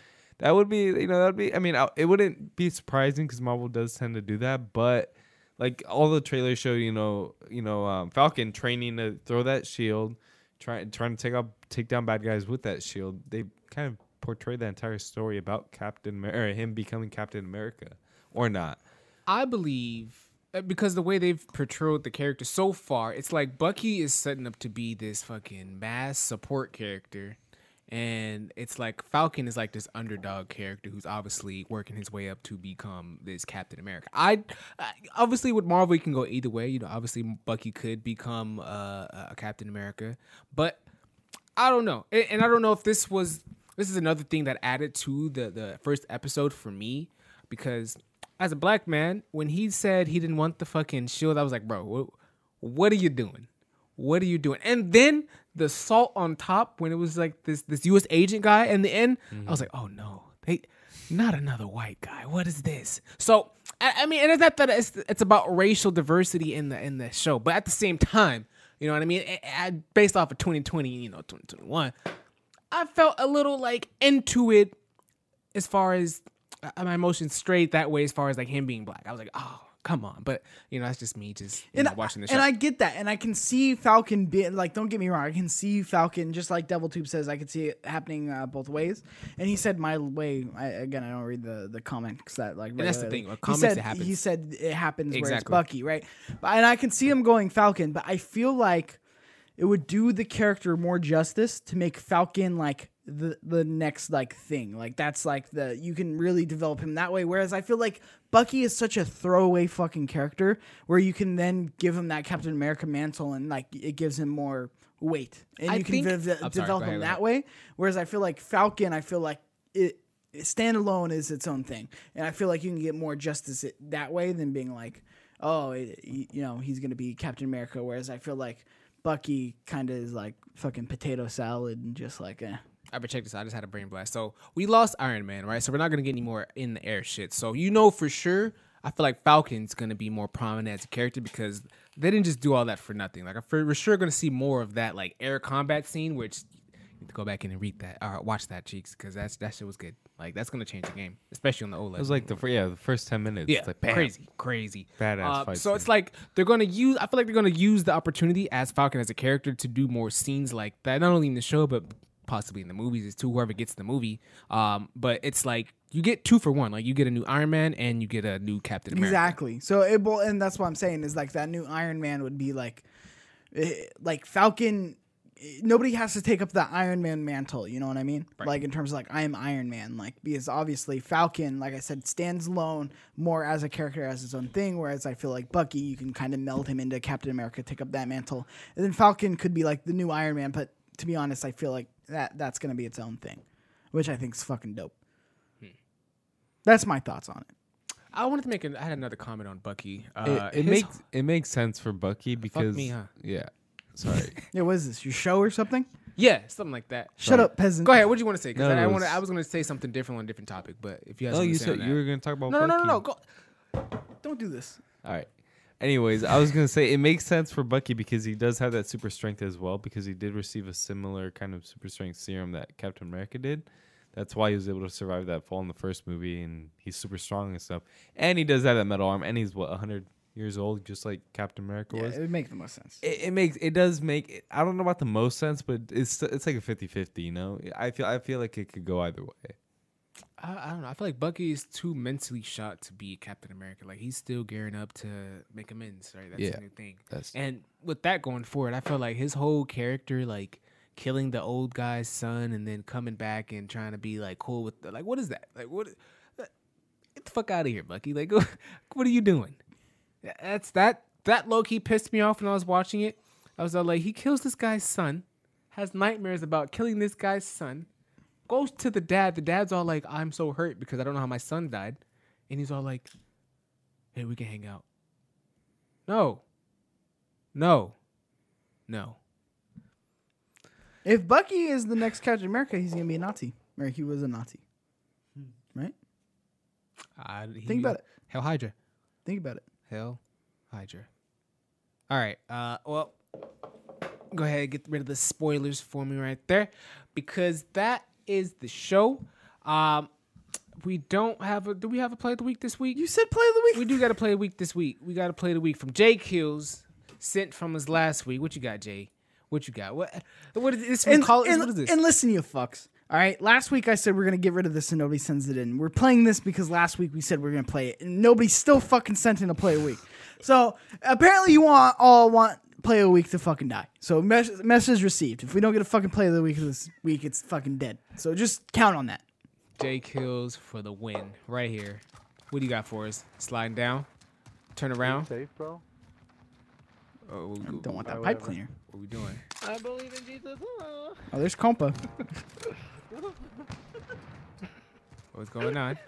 that would be you know that would be i mean it wouldn't be surprising because marvel does tend to do that but like all the trailers show you know you know um, falcon training to throw that shield trying trying to take out take down bad guys with that shield they kind of portray the entire story about captain Amer- or him becoming captain america or not I believe uh, because the way they've portrayed the character so far, it's like Bucky is setting up to be this fucking mass support character. And it's like Falcon is like this underdog character who's obviously working his way up to become this Captain America. I, I obviously with Marvel you can go either way. You know, obviously Bucky could become uh, a Captain America, but I don't know, and, and I don't know if this was this is another thing that added to the the first episode for me because as a black man, when he said he didn't want the fucking shield, I was like, bro, what, what are you doing? What are you doing? And then the salt on top when it was like this this U.S. agent guy in the end, I was like, oh no, they not another white guy. What is this? So I, I mean, and it's not that it's it's about racial diversity in the in the show, but at the same time, you know what I mean. I- I- based off of 2020, you know, 2021, I felt a little like into it as far as uh, my emotions straight that way as far as like him being black. I was like, oh, come on. But you know, that's just me just And, know, watching the show. and I get that, and I can see Falcon being like, don't get me wrong, I can see Falcon just like DevilTube says, I could see it happening uh, both ways. And he said my way. I, again, I don't read the the comments that like. And that's the thing, He said, it happens. He said it happens where it's Bucky, right? But, and I can see him going Falcon, but I feel like it would do the character more justice to make Falcon like the the next like thing. Like that's like the you can really develop him that way. Whereas I feel like Bucky is such a throwaway fucking character where you can then give him that Captain America mantle and like it gives him more weight and I you can think- de- I'm sorry, develop him that way. Whereas I feel like Falcon, I feel like it. Standalone is its own thing, and I feel like you can get more justice it, that way than being like, oh, it, you know, he's gonna be Captain America. Whereas I feel like Bucky kind of is like fucking potato salad and just like, eh. I but check this. out. I just had a brain blast. So we lost Iron Man, right? So we're not gonna get any more in the air shit. So you know for sure, I feel like Falcon's gonna be more prominent as a character because they didn't just do all that for nothing. Like, we're sure going to see more of that, like air combat scene, which you need to go back in and read that or watch that, cheeks, because that's that shit was good. Like, that's going to change the game, especially on the OLED. It was like the yeah the first ten minutes. yeah, it's like, bam. crazy, crazy, Badass Uh, fight So it's like they're gonna use. I feel like they're gonna use the opportunity as Falcon as a character to do more scenes like that, not only in the show but possibly in the movies. It's to whoever gets the movie. Um, but it's like you get two for one. Like you get a new Iron Man and you get a new Captain America. Exactly. So it will, and that's what I'm saying is like that new Iron Man would be like, eh, like Falcon. eh, Nobody has to take up the Iron Man mantle. You know what I mean? Like in terms of like I am Iron Man. Like because obviously Falcon, like I said, stands alone more as a character as his own thing. Whereas I feel like Bucky, you can kind of meld him into Captain America, take up that mantle, and then Falcon could be like the new Iron Man. But to be honest, I feel like that that's gonna be its own thing, which I think is fucking dope. That's my thoughts on it. I wanted to make. An, I had another comment on Bucky. Uh, It, it his- makes it makes sense for Bucky because me, huh? yeah. Sorry. Yeah, what is this? Your show or something? yeah, something like that. Shut up, peasant. Go ahead. What do you want to say? Because No, I, it want. was- I was going to say something different on a different topic, but if you have oh, something you to say said that. you were gonna talk about no, no, no, no, no. Go. Don't do this. All right. Anyways, I was gonna say it makes sense for Bucky because he does have that super strength as well because he did receive a similar kind of super strength serum that Captain America did. That's why he was able to survive that fall in the first movie, and he's super strong and stuff. And he does have that metal arm, and he's what 100 years old, just like Captain America Yeah, was. it would make the most sense. It, it makes it does make it, I don't know about the most sense, but it's it's like a 50-50, you know. I feel I feel like it could go either way. I, I don't know. I feel like Bucky is too mentally shot to be Captain America. Like he's still gearing up to make amends, right? That's Yeah, the new thing. that's- and with that going forward, I feel like his whole character, like killing the old guy's son and then coming back and trying to be like cool with, the, like, what is that? Like, what? uh, Get the fuck out of here, Bucky! Like, what are you doing? That's that. That low key pissed me off when I was watching it. I was all like, he kills this guy's son, has nightmares about killing this guy's son, goes to the dad. The dad's all like, I'm so hurt because I don't know how my son died. And he's all like, hey, we can hang out. No. No. No. If Bucky is the next Captain America, he's gonna be a Nazi. Or he was a Nazi. Right? He- Think about it. Hail Hydra. Think about it. Hail Hydra. All right. Uh, well, go ahead and get rid of the spoilers for me right there because that is the show. Um, we don't have a. Do we have a play of the week this week? You said play of the week. we do got to play a week this week. We got to play the week from Jake Hills, sent from us last week. What you got, Jay? What you got? What? What is this? and, call, and, what is this? and listen, you fucks. All right. Last week I said we're gonna get rid of this and nobody sends it in. We're playing this because last week we said we are gonna play it and nobody still fucking sent in a play a week. So apparently you want all want play a week to fucking die. So mes- message received. If we don't get a fucking play of the week this week, it's fucking dead. So just count on that. Jake Hills for the win right here. What do you got for us? Sliding down, turn around. Safe, bro. Oh, what, we- Don't want that Alright, pipe whatever. cleaner. what are we doing? I believe in Jesus. Oh, there's Compa. What's going on?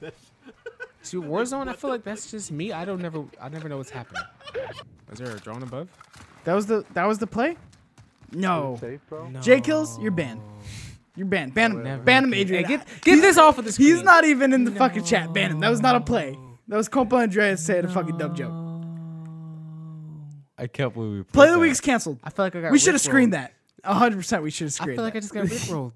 See, Warzone. I feel like that's just me. I don't never. I never know what's happening. Is there a drone above? That was the that was the play. No. Safe. No. Jay kills. You're banned. You're banned. Ban him. Never Ban him. Adrian. Hey, get get this off of the screen. He's not even in the fucking chat. Ban him. That was not a play. That was Compa Andreas saying a fucking dumb joke. I can't believe we Play played of the that. week's canceled. I feel like I got. We should have Rickrolled. screened that. hundred percent. We should have screened. I feel like I just got rickrolled.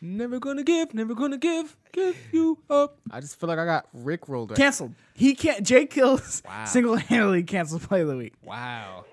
Never gonna give. Never gonna give. Give you up. I just feel like I got rickrolled. Right. canceled. He can't. Jay kills Wow. single handedly canceled play of the week, Wow.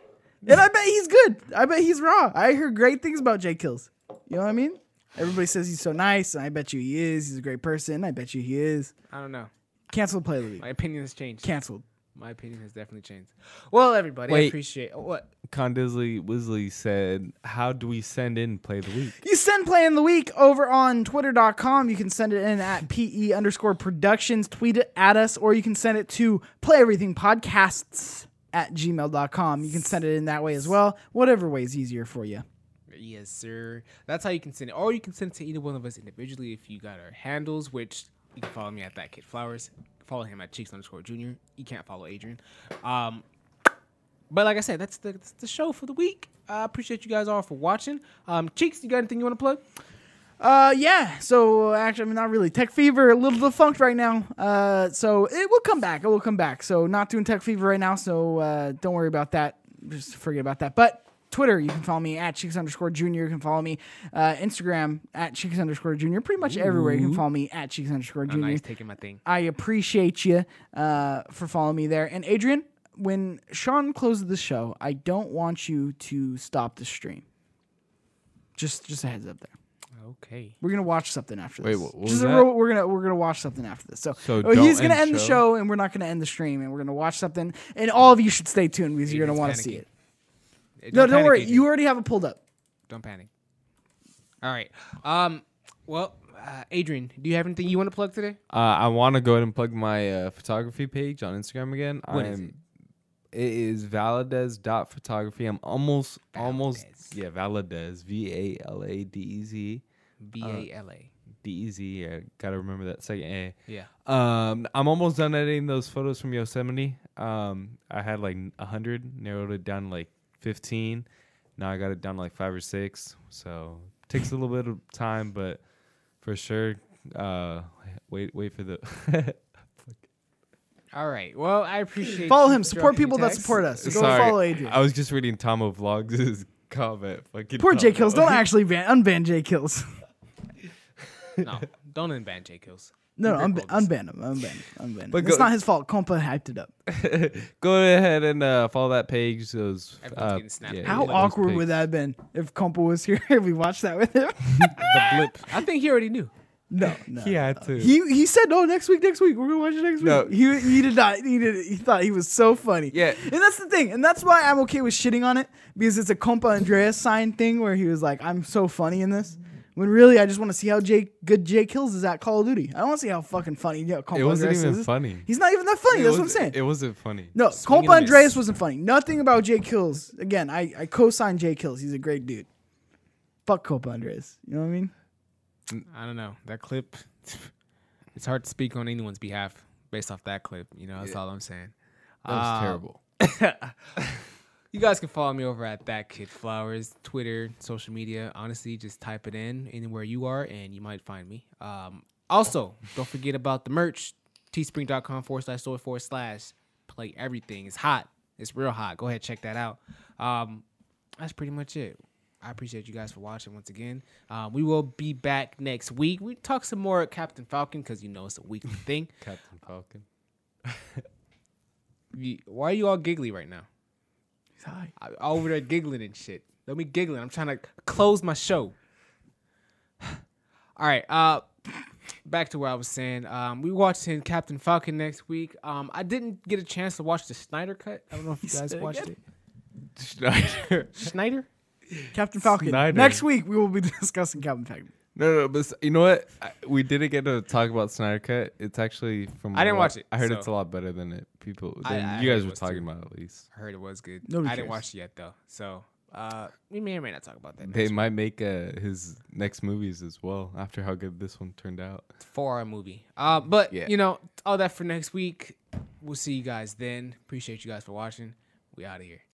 and I bet he's good. I bet he's raw. I heard great things about Jay kills. You know what I mean? Everybody says he's so nice, and I bet you he is. He's a great person. I bet you he is. I don't know. Canceled play of the week. My opinion has changed. Canceled. My opinion has definitely changed. Well, everybody, I appreciate oh, what. Condisley Wisley said, "How do we send in play of the week?" You send play in the week over on twitter.com. You can send it in at PE underscore productions. Tweet it at us, or you can send it to play everything podcasts at gmail.com. You can send it in that way as well. Whatever way is easier for you. Yes, sir. That's how you can send it. Or you can send it to either one of us individually if you got our handles, which you can follow me at that kid flowers. Follow him at cheeks underscore junior. You can't follow Adrian. Um, but like I said, that's the that's the show for the week. I appreciate you guys all for watching. Um, cheeks, you got anything you want to plug? Uh, yeah. So actually, I mean, not really. Tech Fever, a little defunct right now. Uh, so it will come back. It will come back. So not doing Tech Fever right now. So uh, don't worry about that. Just forget about that. But Twitter, you can follow me at cheeks underscore junior. You can follow me uh, Instagram at cheeks underscore junior. Pretty much everywhere you can follow me at cheeks underscore Oh, junior. nice taking my thing. I appreciate you uh, for following me there. And Adrian, when Sean closes the show, I don't want you to stop the stream. Just, just a heads up there. Okay. We're gonna watch something after Wait, this. what- what Just was a that? real- we're gonna we're gonna watch something after this. So, So oh, he's gonna end end the show? show, and we're not gonna end the stream, and we're gonna watch something. And all of you should stay tuned because you're gonna want to see panicking. it. Eh, No, don't panic, worry. Adrian. You already have it pulled up. Don't panic. All right. Um. Well, uh, Adrian, do you have anything you want to plug today? Uh, I want to go ahead and plug my uh, photography page on Instagram again. What I'm, is it? It is Valadez.photography. I'm almost, almost, Valadez. yeah, Valadez. V A L A D E Z. B A L A. D E Z. I gotta remember that second A. Yeah. Um, I'm almost done editing those photos from Yosemite. Um, I had like a hundred, narrowed it down like fifteen. Now I got it down to like five or six. So takes a little bit of time, but for sure, uh, wait, wait for the. All right. Well, I appreciate. Follow him. Support people that support us. Go Sorry, follow Adrian. I was just reading Tomo Vlogs' comment. Fucking Poor J Tomo. Kills. Don't actually ban unban J Kills. No, don't unban J Kills. No, no, unban, unban him. Unban him. Unban him. But It's go- not his fault. Compa hyped it up. Go ahead and uh, follow that page. Those Everyone's uh, getting snapped. yeah, How those awkward would that have been if Compa was here and we watched that with him? The blip. I think he already knew. no, no. He had to. He he said no next week next week we're gonna watch it next week. No. He he did not he did he thought he was so funny. Yeah. and that's the thing, and that's why I'm okay with shitting on it because it's a Compa Andreas sign thing where he was like I'm so funny in this. When really I just want to see how Jay good Jay kills is at Call of Duty. I don't want to see how fucking funny yeah, Compa It wasn't Andreas even is. funny. He's not even that funny. It that's what I'm saying. It wasn't funny. no, Swing and Compa a miss. Andreas wasn't funny. Nothing about Jay Kills. Again, I, I co-sign Jay Kills. He's a great dude. Fuck Compa Andreas. You know what I mean? I don't know that clip. It's hard to speak on anyone's behalf based off that clip. You know, that's all I'm saying. That was Um, terrible. You guys can follow me over at that kid flowers, Twitter, social media. Honestly, just type it in anywhere you are, and you might find me. Um, also, don't forget about the merch. Teespring.com forward slash store forward slash play everything. It's hot. It's real hot. Go ahead check that out. Um, that's pretty much it. I appreciate you guys for watching once again. Um, we will be back next week. We talk some more Captain Falcon because you know it's a weekly thing. Captain Falcon. Why are you all giggly right now? He's high. I- over there giggling and shit. Don't be giggling. I'm trying to close my show. All right. Uh, back to what I was saying. Um, we watching Captain Falcon next week. Um, I didn't get a chance to watch the Snyder cut. I don't know if you guys watched it. Schneider. Schneider. Captain Falcon. Snyder. Next week we will be discussing Captain Falcon. No, no, but you know what? I, we didn't get to talk about Snyder Cut. It's actually from. I didn't lot- watch it, I heard so- it's a lot better than it. People, than I you guys were talking too. about at least. I heard it was good. Nobody I didn't watch it yet though. So uh, we may or may not talk about that. They Next might make uh, his next movies as well after how good this one turned out. four hour movie. Uh, but Yeah. you know, all that for next week. We'll see you guys then. Appreciate you guys for watching. We out of here.